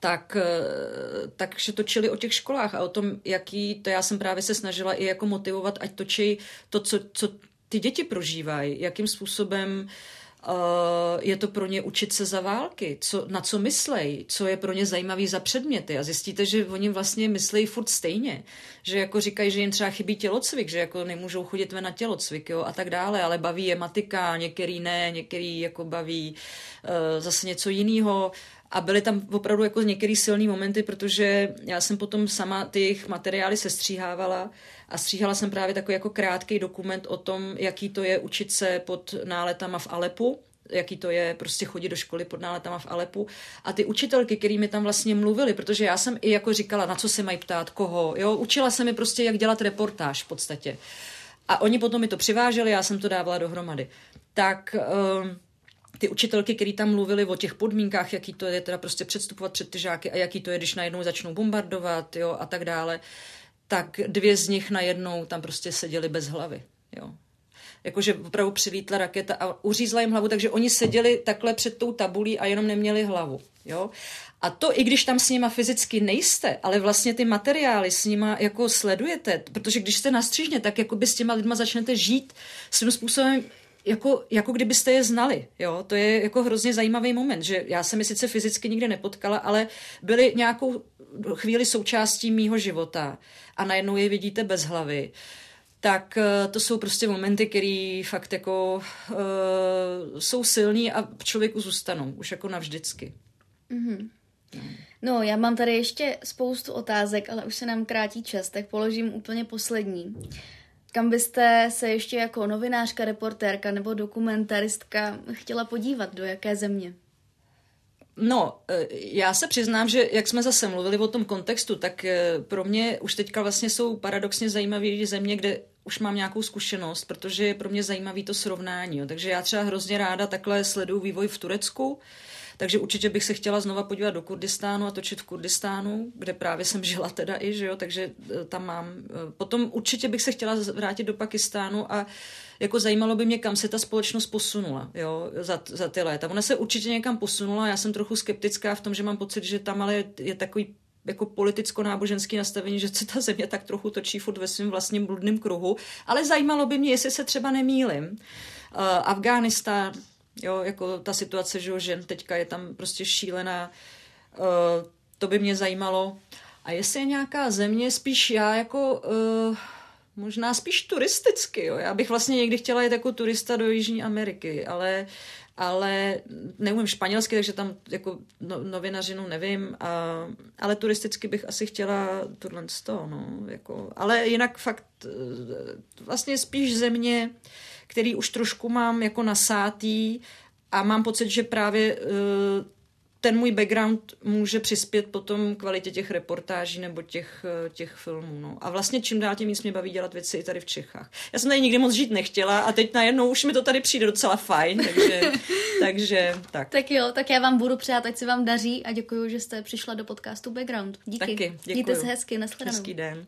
[SPEAKER 2] tak, eh, takže točili o těch školách a o tom, jaký, to já jsem právě se snažila i jako motivovat, ať točí to, co, co ty děti prožívají, jakým způsobem uh, je to pro ně učit se za války, co, na co myslej, co je pro ně zajímavý za předměty? A zjistíte, že oni vlastně myslejí furt stejně, že jako říkají, že jim třeba chybí tělocvik, že jako nemůžou chodit ven na tělocvik jo, a tak dále, ale baví je matika, některý ne, některý jako baví uh, zase něco jiného. A byly tam opravdu jako některé silné momenty, protože já jsem potom sama ty jejich materiály sestříhávala a stříhala jsem právě takový jako krátký dokument o tom, jaký to je učit se pod náletama v Alepu, jaký to je prostě chodit do školy pod náletama v Alepu. A ty učitelky, kterými tam vlastně mluvili, protože já jsem i jako říkala, na co se mají ptát, koho, jo, učila se mi prostě, jak dělat reportáž v podstatě. A oni potom mi to přiváželi, já jsem to dávala dohromady. Tak... Uh, ty učitelky, které tam mluvili o těch podmínkách, jaký to je teda prostě předstupovat před ty žáky a jaký to je, když najednou začnou bombardovat, jo, a tak dále, tak dvě z nich najednou tam prostě seděly bez hlavy, jo. Jakože opravdu přilítla raketa a uřízla jim hlavu, takže oni seděli takhle před tou tabulí a jenom neměli hlavu, jo. A to, i když tam s nima fyzicky nejste, ale vlastně ty materiály s nima jako sledujete, protože když jste na střížně, tak jako by s těma lidma začnete žít svým způsobem jako, jako kdybyste je znali. Jo? To je jako hrozně zajímavý moment, že já jsem je sice fyzicky nikdy nepotkala, ale byli nějakou chvíli součástí mýho života a najednou je vidíte bez hlavy. Tak eh, to jsou prostě momenty, které fakt jako uh, jsou silní a člověku zůstanou, už jako navždycky.
[SPEAKER 1] Mm-hmm. No, já mám tady ještě spoustu otázek, ale už se nám krátí čas, tak položím úplně poslední. Kam byste se ještě jako novinářka, reportérka nebo dokumentaristka chtěla podívat? Do jaké země?
[SPEAKER 2] No, e, já se přiznám, že jak jsme zase mluvili o tom kontextu, tak e, pro mě už teďka vlastně jsou paradoxně zajímavé země, kde už mám nějakou zkušenost, protože je pro mě zajímavý to srovnání. Jo. Takže já třeba hrozně ráda takhle sleduju vývoj v Turecku, takže určitě bych se chtěla znova podívat do Kurdistánu a točit v Kurdistánu, kde právě jsem žila teda i, že jo, takže e, tam mám. E, potom určitě bych se chtěla vrátit do Pakistánu a jako zajímalo by mě, kam se ta společnost posunula jo, za, za ty léta. Ona se určitě někam posunula, já jsem trochu skeptická v tom, že mám pocit, že tam ale je, je takový jako politicko-náboženský nastavení, že se ta země tak trochu točí furt ve svém vlastním bludným kruhu, ale zajímalo by mě, jestli se třeba nemýlim. Uh, Afghánistán, Jo, jako ta situace, že žen teďka je tam prostě šílená. Uh, to by mě zajímalo. A jestli je nějaká země, spíš já jako uh, možná spíš turisticky, jo. Já bych vlastně někdy chtěla jít jako turista do Jižní Ameriky, ale ale neumím španělsky, takže tam jako no, novinařinu nevím, a, ale turisticky bych asi chtěla tohle z toho, no, jako, ale jinak fakt eh, vlastně spíš země, který už trošku mám jako nasátý a mám pocit, že právě eh, ten můj background může přispět potom kvalitě těch reportáží nebo těch, eh, těch filmů. No. A vlastně čím dál tím víc mě baví dělat věci i tady v Čechách. Já jsem tady nikdy moc žít nechtěla a teď najednou už mi to tady přijde docela fajn, takže, takže tak.
[SPEAKER 1] Tak jo, tak já vám budu přát, ať se vám daří a děkuji, že jste přišla do podcastu Background. Díky.
[SPEAKER 2] Taky, děkuji.
[SPEAKER 1] Mějte se hezky, nashledanou.
[SPEAKER 2] Hezký den.